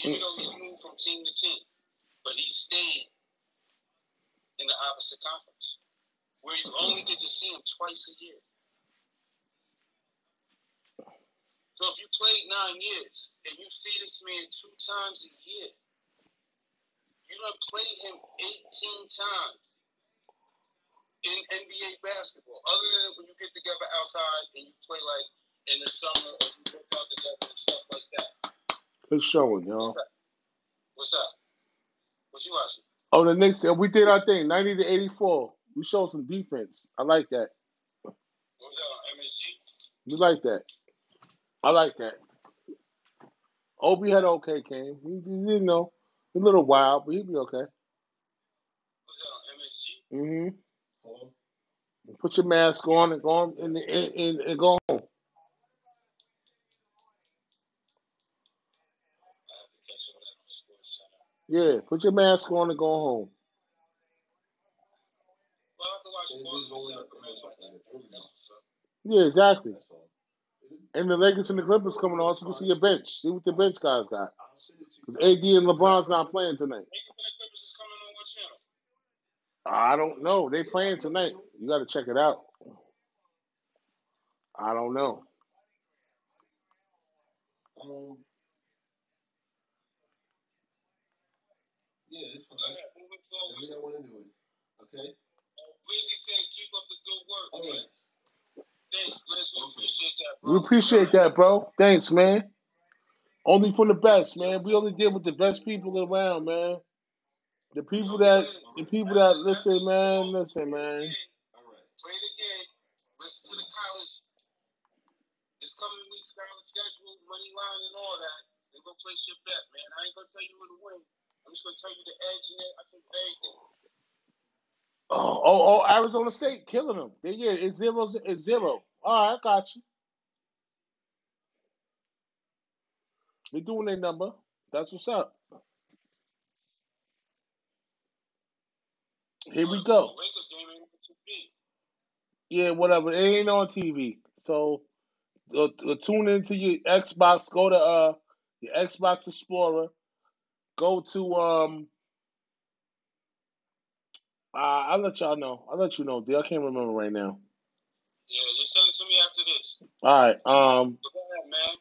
Even mm. though he's moved from team to team. But he stayed in the opposite conference. Where you only get to see him twice a year. So if you played nine years and you see this man two times a year, you done played him 18 times in NBA basketball. Other than when you get together outside and you play like in the summer or you work out together and stuff like that. Good showing, y'all. What's up? What you watching? Oh, the Knicks. uh, We did our thing. Ninety to eighty-four. We showed some defense. I like that. What was that MSG? You like that? I like that. Obi had an okay game. He, he didn't a little wild, but he'll be okay. MSG? Mm-hmm. Put your mask on and go on and, and, and, and go home. I have to catch all that on Sports Center. Yeah, put your mask on and go home. Well, I can watch Portland and Sacramento. That's what's up. Yeah, exactly. And the Lakers and the Clippers coming on, so you can see your bench. See what the bench guys got. Because AD and LeBron's not playing tonight. Lakers and the Clippers is coming on what channel? I don't know. They playing tonight. You got to check it out. I don't know. Um, yeah, it's fine. ahead, moving Tell forward. me I want to do it. Okay? Breezy said keep up the good work, All right. Thanks, Blizz. We appreciate that, bro. We appreciate that, bro. Thanks, man. Only for the best, man. We only deal with the best people around, man. The people that, the people that listen, man. Listen, man. All right. Play. Listen to the college. This coming week's college schedule, money line, and all that. And go place your bet, man. I ain't gonna tell you who to win. I'm just gonna tell you the edge in it. I think everything. Oh, oh, oh, Arizona State killing them. They, yeah, it's zero, it's zero. All right, I got you. They doing their number. That's what's up. Here we go. Lakers game ain't on TV. Yeah, whatever. It ain't on TV. So uh, uh, tune into your Xbox. Go to uh your Xbox Explorer. Go to um. Uh, I'll let y'all know. I'll let you know. dude. I can't remember right now. Yeah, just send it to me after this. All right. Um. Go ahead, man.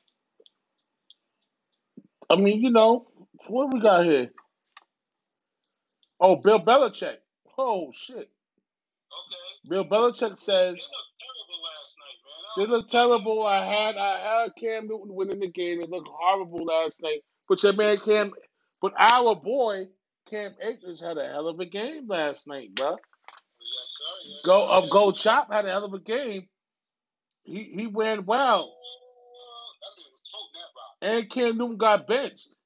I mean, you know, what we got here? Oh, Bill Belichick. Oh shit. Okay. Bill Belichick They says looked terrible last night, man. I they don't look terrible. I had I had Cam Newton winning the game. It looked horrible last night. But your man Cam, but our boy Cam Akers had a hell of a game last night, bro. Yes, sir. Yes, Go sir. up, Go Chop had a hell of a game. He he went well, and Cam Newton got benched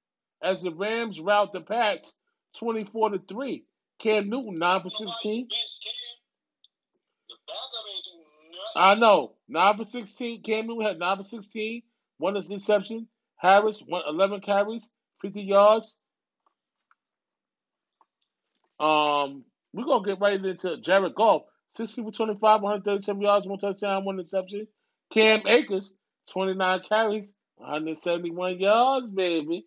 as the Rams rout the Pats twenty four to three. Cam Newton nine for sixteen. benched Cam. The backup ain't do nothing. I know nine for sixteen. Cam Newton had nine for sixteen, one interception. Harris went eleven carries, fifty yards. Um, we're gonna get right into Jared Goff, sixty for twenty five, one hundred thirty seven yards, one touchdown, one interception. Cam Akers, twenty nine carries, one hundred seventy one yards, baby.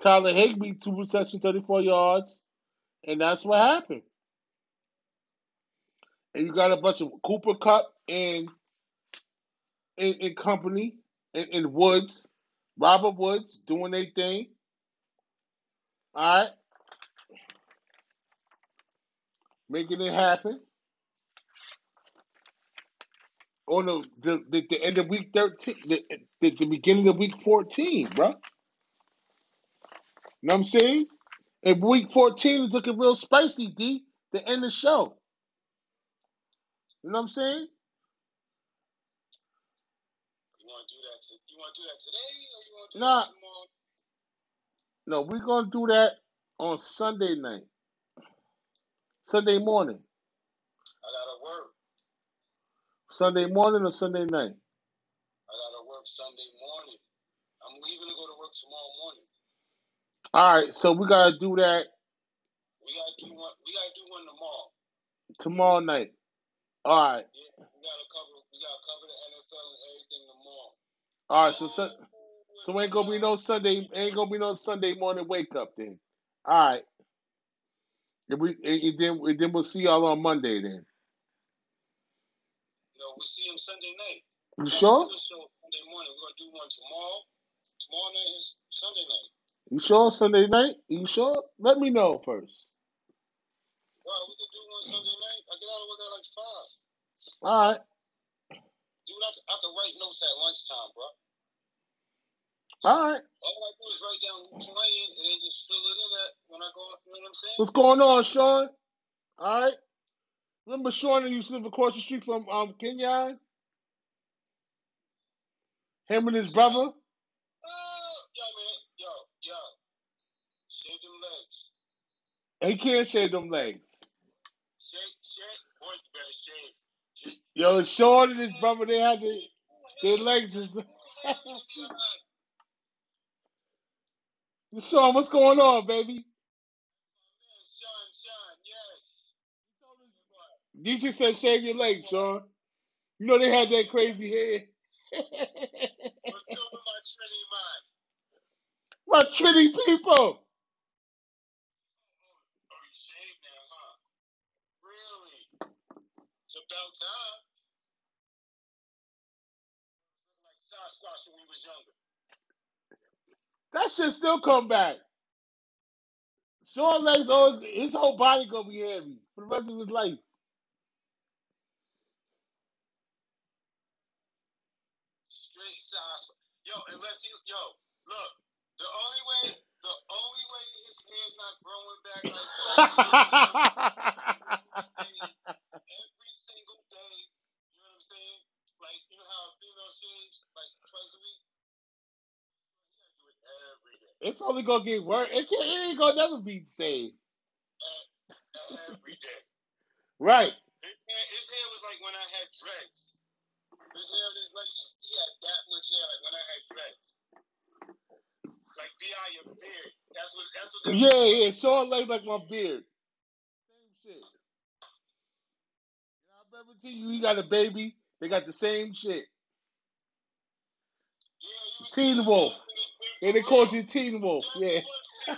Tyler Higbee, two receptions, thirty four yards, and that's what happened. And you got a bunch of Cooper Kupp and in, in company and, in Woods, Robert Woods doing their thing. All right, making it happen. On the the, the, the end of week thirteen, the, the the beginning of week fourteen, bro. You know what I'm saying? And week fourteen is looking real spicy, D. The end of the show. You know what I'm saying? You want to do that? To, you want to do that today, or you want to do Nah. that tomorrow? No, we're gonna do that on Sunday night, Sunday morning, I gotta work. Sunday morning or Sunday night. I gotta work Sunday morning. I'm leaving to go to work tomorrow morning. All right, so we gotta do that We gotta do one. We gotta do one tomorrow. tomorrow night. All right, Yeah, we gotta cover. We gotta cover the NFL and everything tomorrow. all right. So so, so ain't gonna be no Sunday. Ain't gonna be no Sunday morning wake up then. All right. And we and and then and then we'll see y'all on Monday then. No, we see him Sunday night. You We're sure? gonna do a show Sunday morning. We're gonna do one tomorrow. Tomorrow night is Sunday night. You sure Sunday night? You sure? Let me know first. Well, we could do one Sunday night. I get out of work at like five. All right. Dude, I, I can write notes at lunchtime, bro. All right. All I do is write down who's playing and then just fill it in at when I go. You know what I'm saying? What's going on, Sean? All right. Remember Sean that used to live across the street from um Kenyon? Him and his brother? Uh, yo, man, yo, yo, shave them legs. He can't shave them legs. Shave, shave, boy, you better shave. Shave. Yo, Sean and his brother, they had their, their legs is Sean, what's going on, baby? DJ said shave your legs, Sean. You know they had that crazy hair. What's with my Trinity mind? My Trinity people. You shaved now, huh? Really? It's about time. Like Sasquatch when we was younger. That shit still come back. Sean legs always his whole body gonna be heavy for the rest of his life. Straight Sasquatch. Yo, unless he, yo, look, the only way, the only way his hair's not growing back like every single day. You know what I'm saying? Like, you know how a female shaves like twice a week? You gotta do it every day. it's only gonna get worse. It, can't, it ain't gonna never be the same. Every day. Right. His hair, his hair was like when I had dreads. His hair is like he had that much hair like when I had dreads. Like B.I. your beard. That's what that's what Yeah, yeah. Sean like my beard. Same shit. You know, I to you, you got a baby. They got the same shit. Yeah, Teen Wolf. And they called you Teen Wolf. Yeah.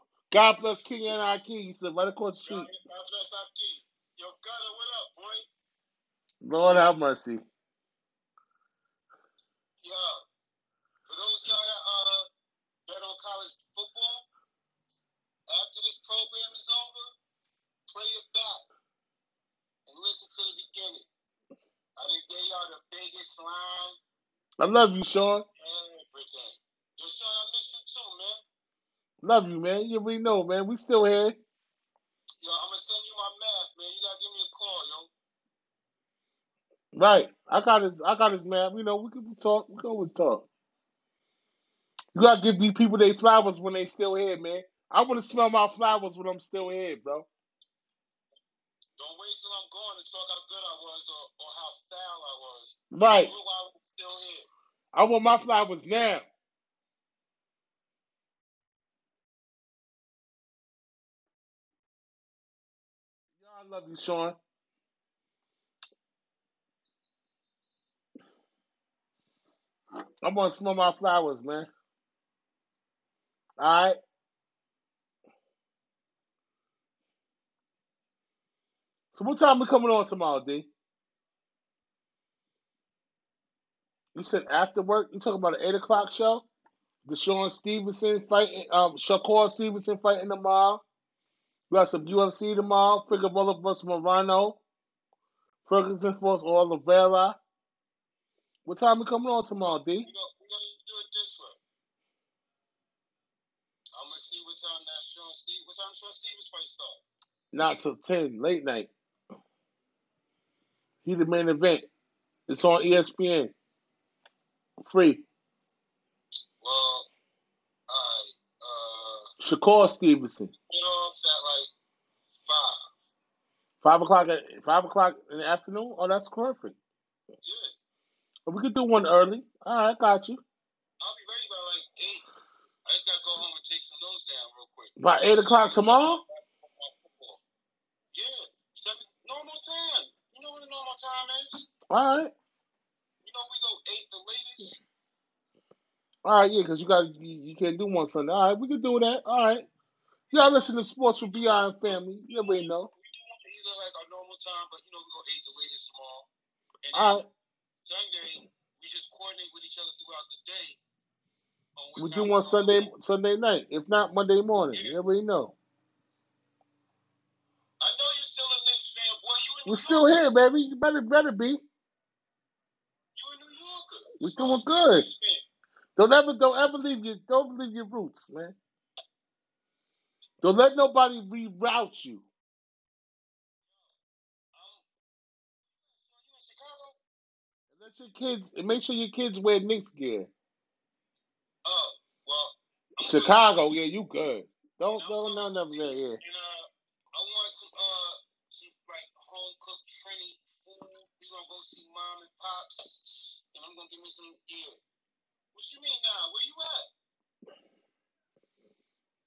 God bless King and our King. He said right across the street. God bless our King. Yo, Gutter, what up, boy? Lord have mercy. Yo, for those of y'all that uh bet on college football, after this program is over, play it back and listen to the beginning. I think they are the biggest line, I love you, Sean. everything. Love you, man. You already know, man. We still here. Yo, I'm gonna send you my math, man. You gotta give me a call, yo. Right. I got his I got his man. You know, we can talk. We can always talk. You gotta give these people their flowers when they still here, man. I wanna smell my flowers when I'm still here, bro. Don't wait till I'm gone to talk how good I was or, or how foul I was. Right. Do I'm still here. I want my flowers now. Love you, Sean. I want to smell my flowers, man. All right. So what time we coming on tomorrow, D? You said after work. You talking about an eight o'clock show? Deshaun Stevenson fighting, um, Shakur Stevenson fighting tomorrow. We got some UFC tomorrow. Figueroa versus Moreno. Ferguson versus Oliveira. What time we coming on tomorrow, D? We're gonna, we're gonna do it this way. I'm gonna see what time that Sean Steve what time Sean Stevens fight start. Not till ten, late night. He the main event. It's on ESPN. Free. Well, alright, uh Shakur Stevenson. Get off at like five. Five o'clock at five o'clock in the afternoon. Oh, that's perfect. Yeah. But we could do one early. All right, got you. I'll be ready by like eight. I just gotta go home and take some notes down real quick. By eight o'clock tomorrow. Yeah, seven normal time. You know what the normal time is? All right. You know we go eight the latest. All right, yeah, because you got you, you can't do one Sunday. All right, we can do that. All right. Y'all listen to Sports with Beyond Family. You already know. We do either like our normal time, but you know we go eight the latest tomorrow. And All right. Sunday we just coordinate with each other throughout the day. We do one. Sunday Sunday night. If not Monday morning. You already know. I know you're still a Knicks fan, boy. You in New We're still York. here, baby. You better better be. You a New Yorker. We You're doing supposed to be a good. Don't ever don't ever leave your don't leave your roots, man. Don't let nobody reroute you. Let your kids and make sure your kids wear Knicks gear. Oh, well, I'm good. Chicago, yeah, you good. Don't don't coming none to of that you. here. And uh, I want some uh like home cooked Trini food. We gonna go see mom and pops, and I'm gonna give me some yeah. What you mean now? Where you at?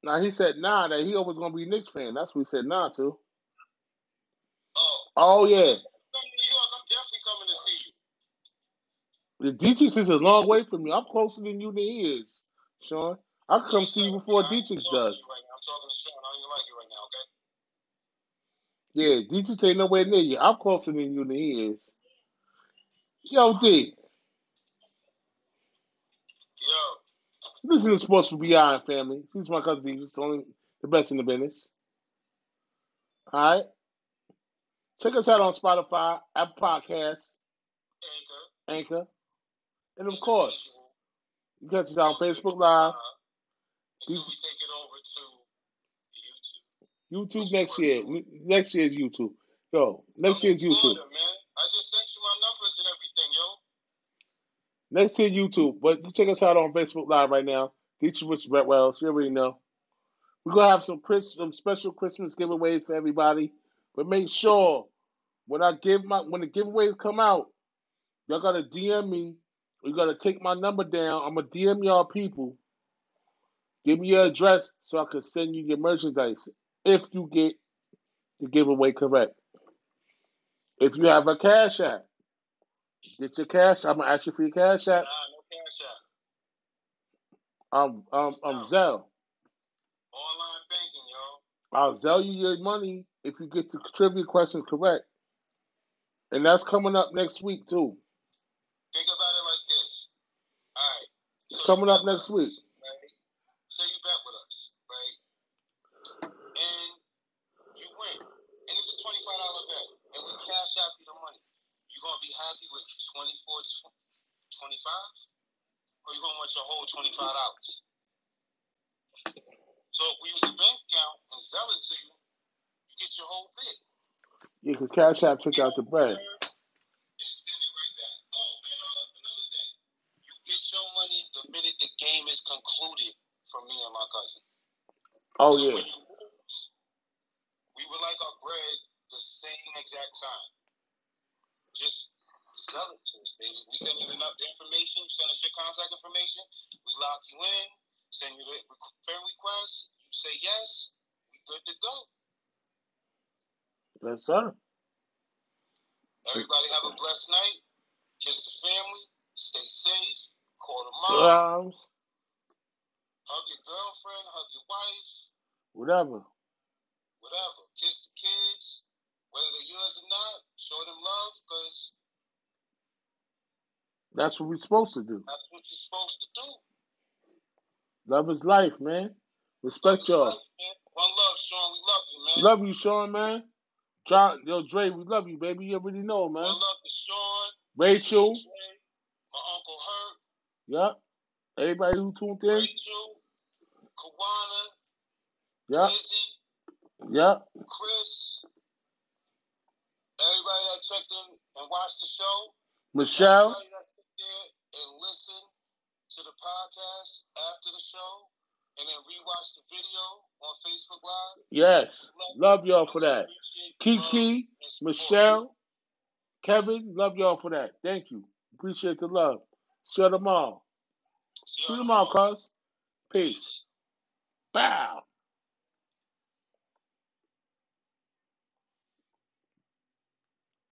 Now he said nah that he always gonna be a Knicks fan. That's what he said nah to. Oh, Oh yeah. next you come to New York, I'm definitely coming to see you. The Dietrich is a long way from you. I'm closer than you than he is, Sean. I could come see you before Dietrich does. right. I'm talking to Sean. I don't even like you right now. Okay. Yeah, Dietrich ain't nowhere near you. I'm closer than you than he is. Yo, D, Yo, listen to Sports for Beyond family. He's my cousin Dietrich, only the best in the business. All right. Check us out on Spotify, Apple Podcasts, Anchor. Anchor, and of course, you catch us on Facebook Live, until we take it over to YouTube. YouTube next year. Next year's YouTube. Yo, next year's YouTube. Florida, man. I just sent you my numbers and everything, yo. Next year YouTube. But you check us out on Facebook Live right now. Dietrich Rich Brett Wells, You already know. We're gonna have some Chris some special Christmas giveaways for everybody. But make sure when I give my when the giveaways come out, y'all gotta DM me. You gotta take my number down. I'm gonna DM y'all people. Give me your address so I can send you your merchandise if you get the giveaway correct. If you have a cash app, get your cash. I'm gonna ask you for your cash Nah, app. no cash app. Um, um, um, Zelle. Online banking, yo. I'll Zelle you your money if you get the trivia questions correct. And that's coming up next week too. Think about it like this. All right. It's So coming up next week. us, right? Say you bet with us, right? And you win. And it's a twenty-five dollar bet. And we cash out you the money. You gonna be happy with 24 25 Or you gonna want your whole twenty-five dollars? So if we use the bank account and sell it to you, you get your whole bit. Yeah, because Cash App took out the bread. It's sending right back. Oh, and another thing. You get your money the minute the game is concluded from me and my cousin. So yeah. when you lose, we would like our bread the same exact time. Just sell it to us, baby. We send you the, the information, you send us your contact information, we lock you in, send you the friend request, you say yes, we good to go. Yes, sir. Everybody have a blessed night. Kiss the family. Stay safe. Call the mom. Arms, Hug your girlfriend. Hug your wife. Whatever. Whatever. Kiss the kids. Whether they're yours or not, show them love because That's what we're supposed to do. that's what you're supposed to do. Love is life, man. Respect y'all. Love, man. One love, Sean. We love you, man. Love you, Sean, man. John, yo, Dre, we love you, baby. You already know, man. One love to Sean. Rachel, Trey, my uncle Hurt. yep. Everybody who tuned in, Rachel. Yep, Lizzie. yep. Chris. Everybody that checked in and watched the show. Michelle, Everybody that and listen to the podcast after the show and then rewatch the video on Facebook Live. yes. Love y'all for that. Kiki, love. Michelle, Kevin, love y'all for that. Thank you. Appreciate the love. See you tomorrow. See See y'all you tomorrow, tomorrow. cuz. Peace. Bow.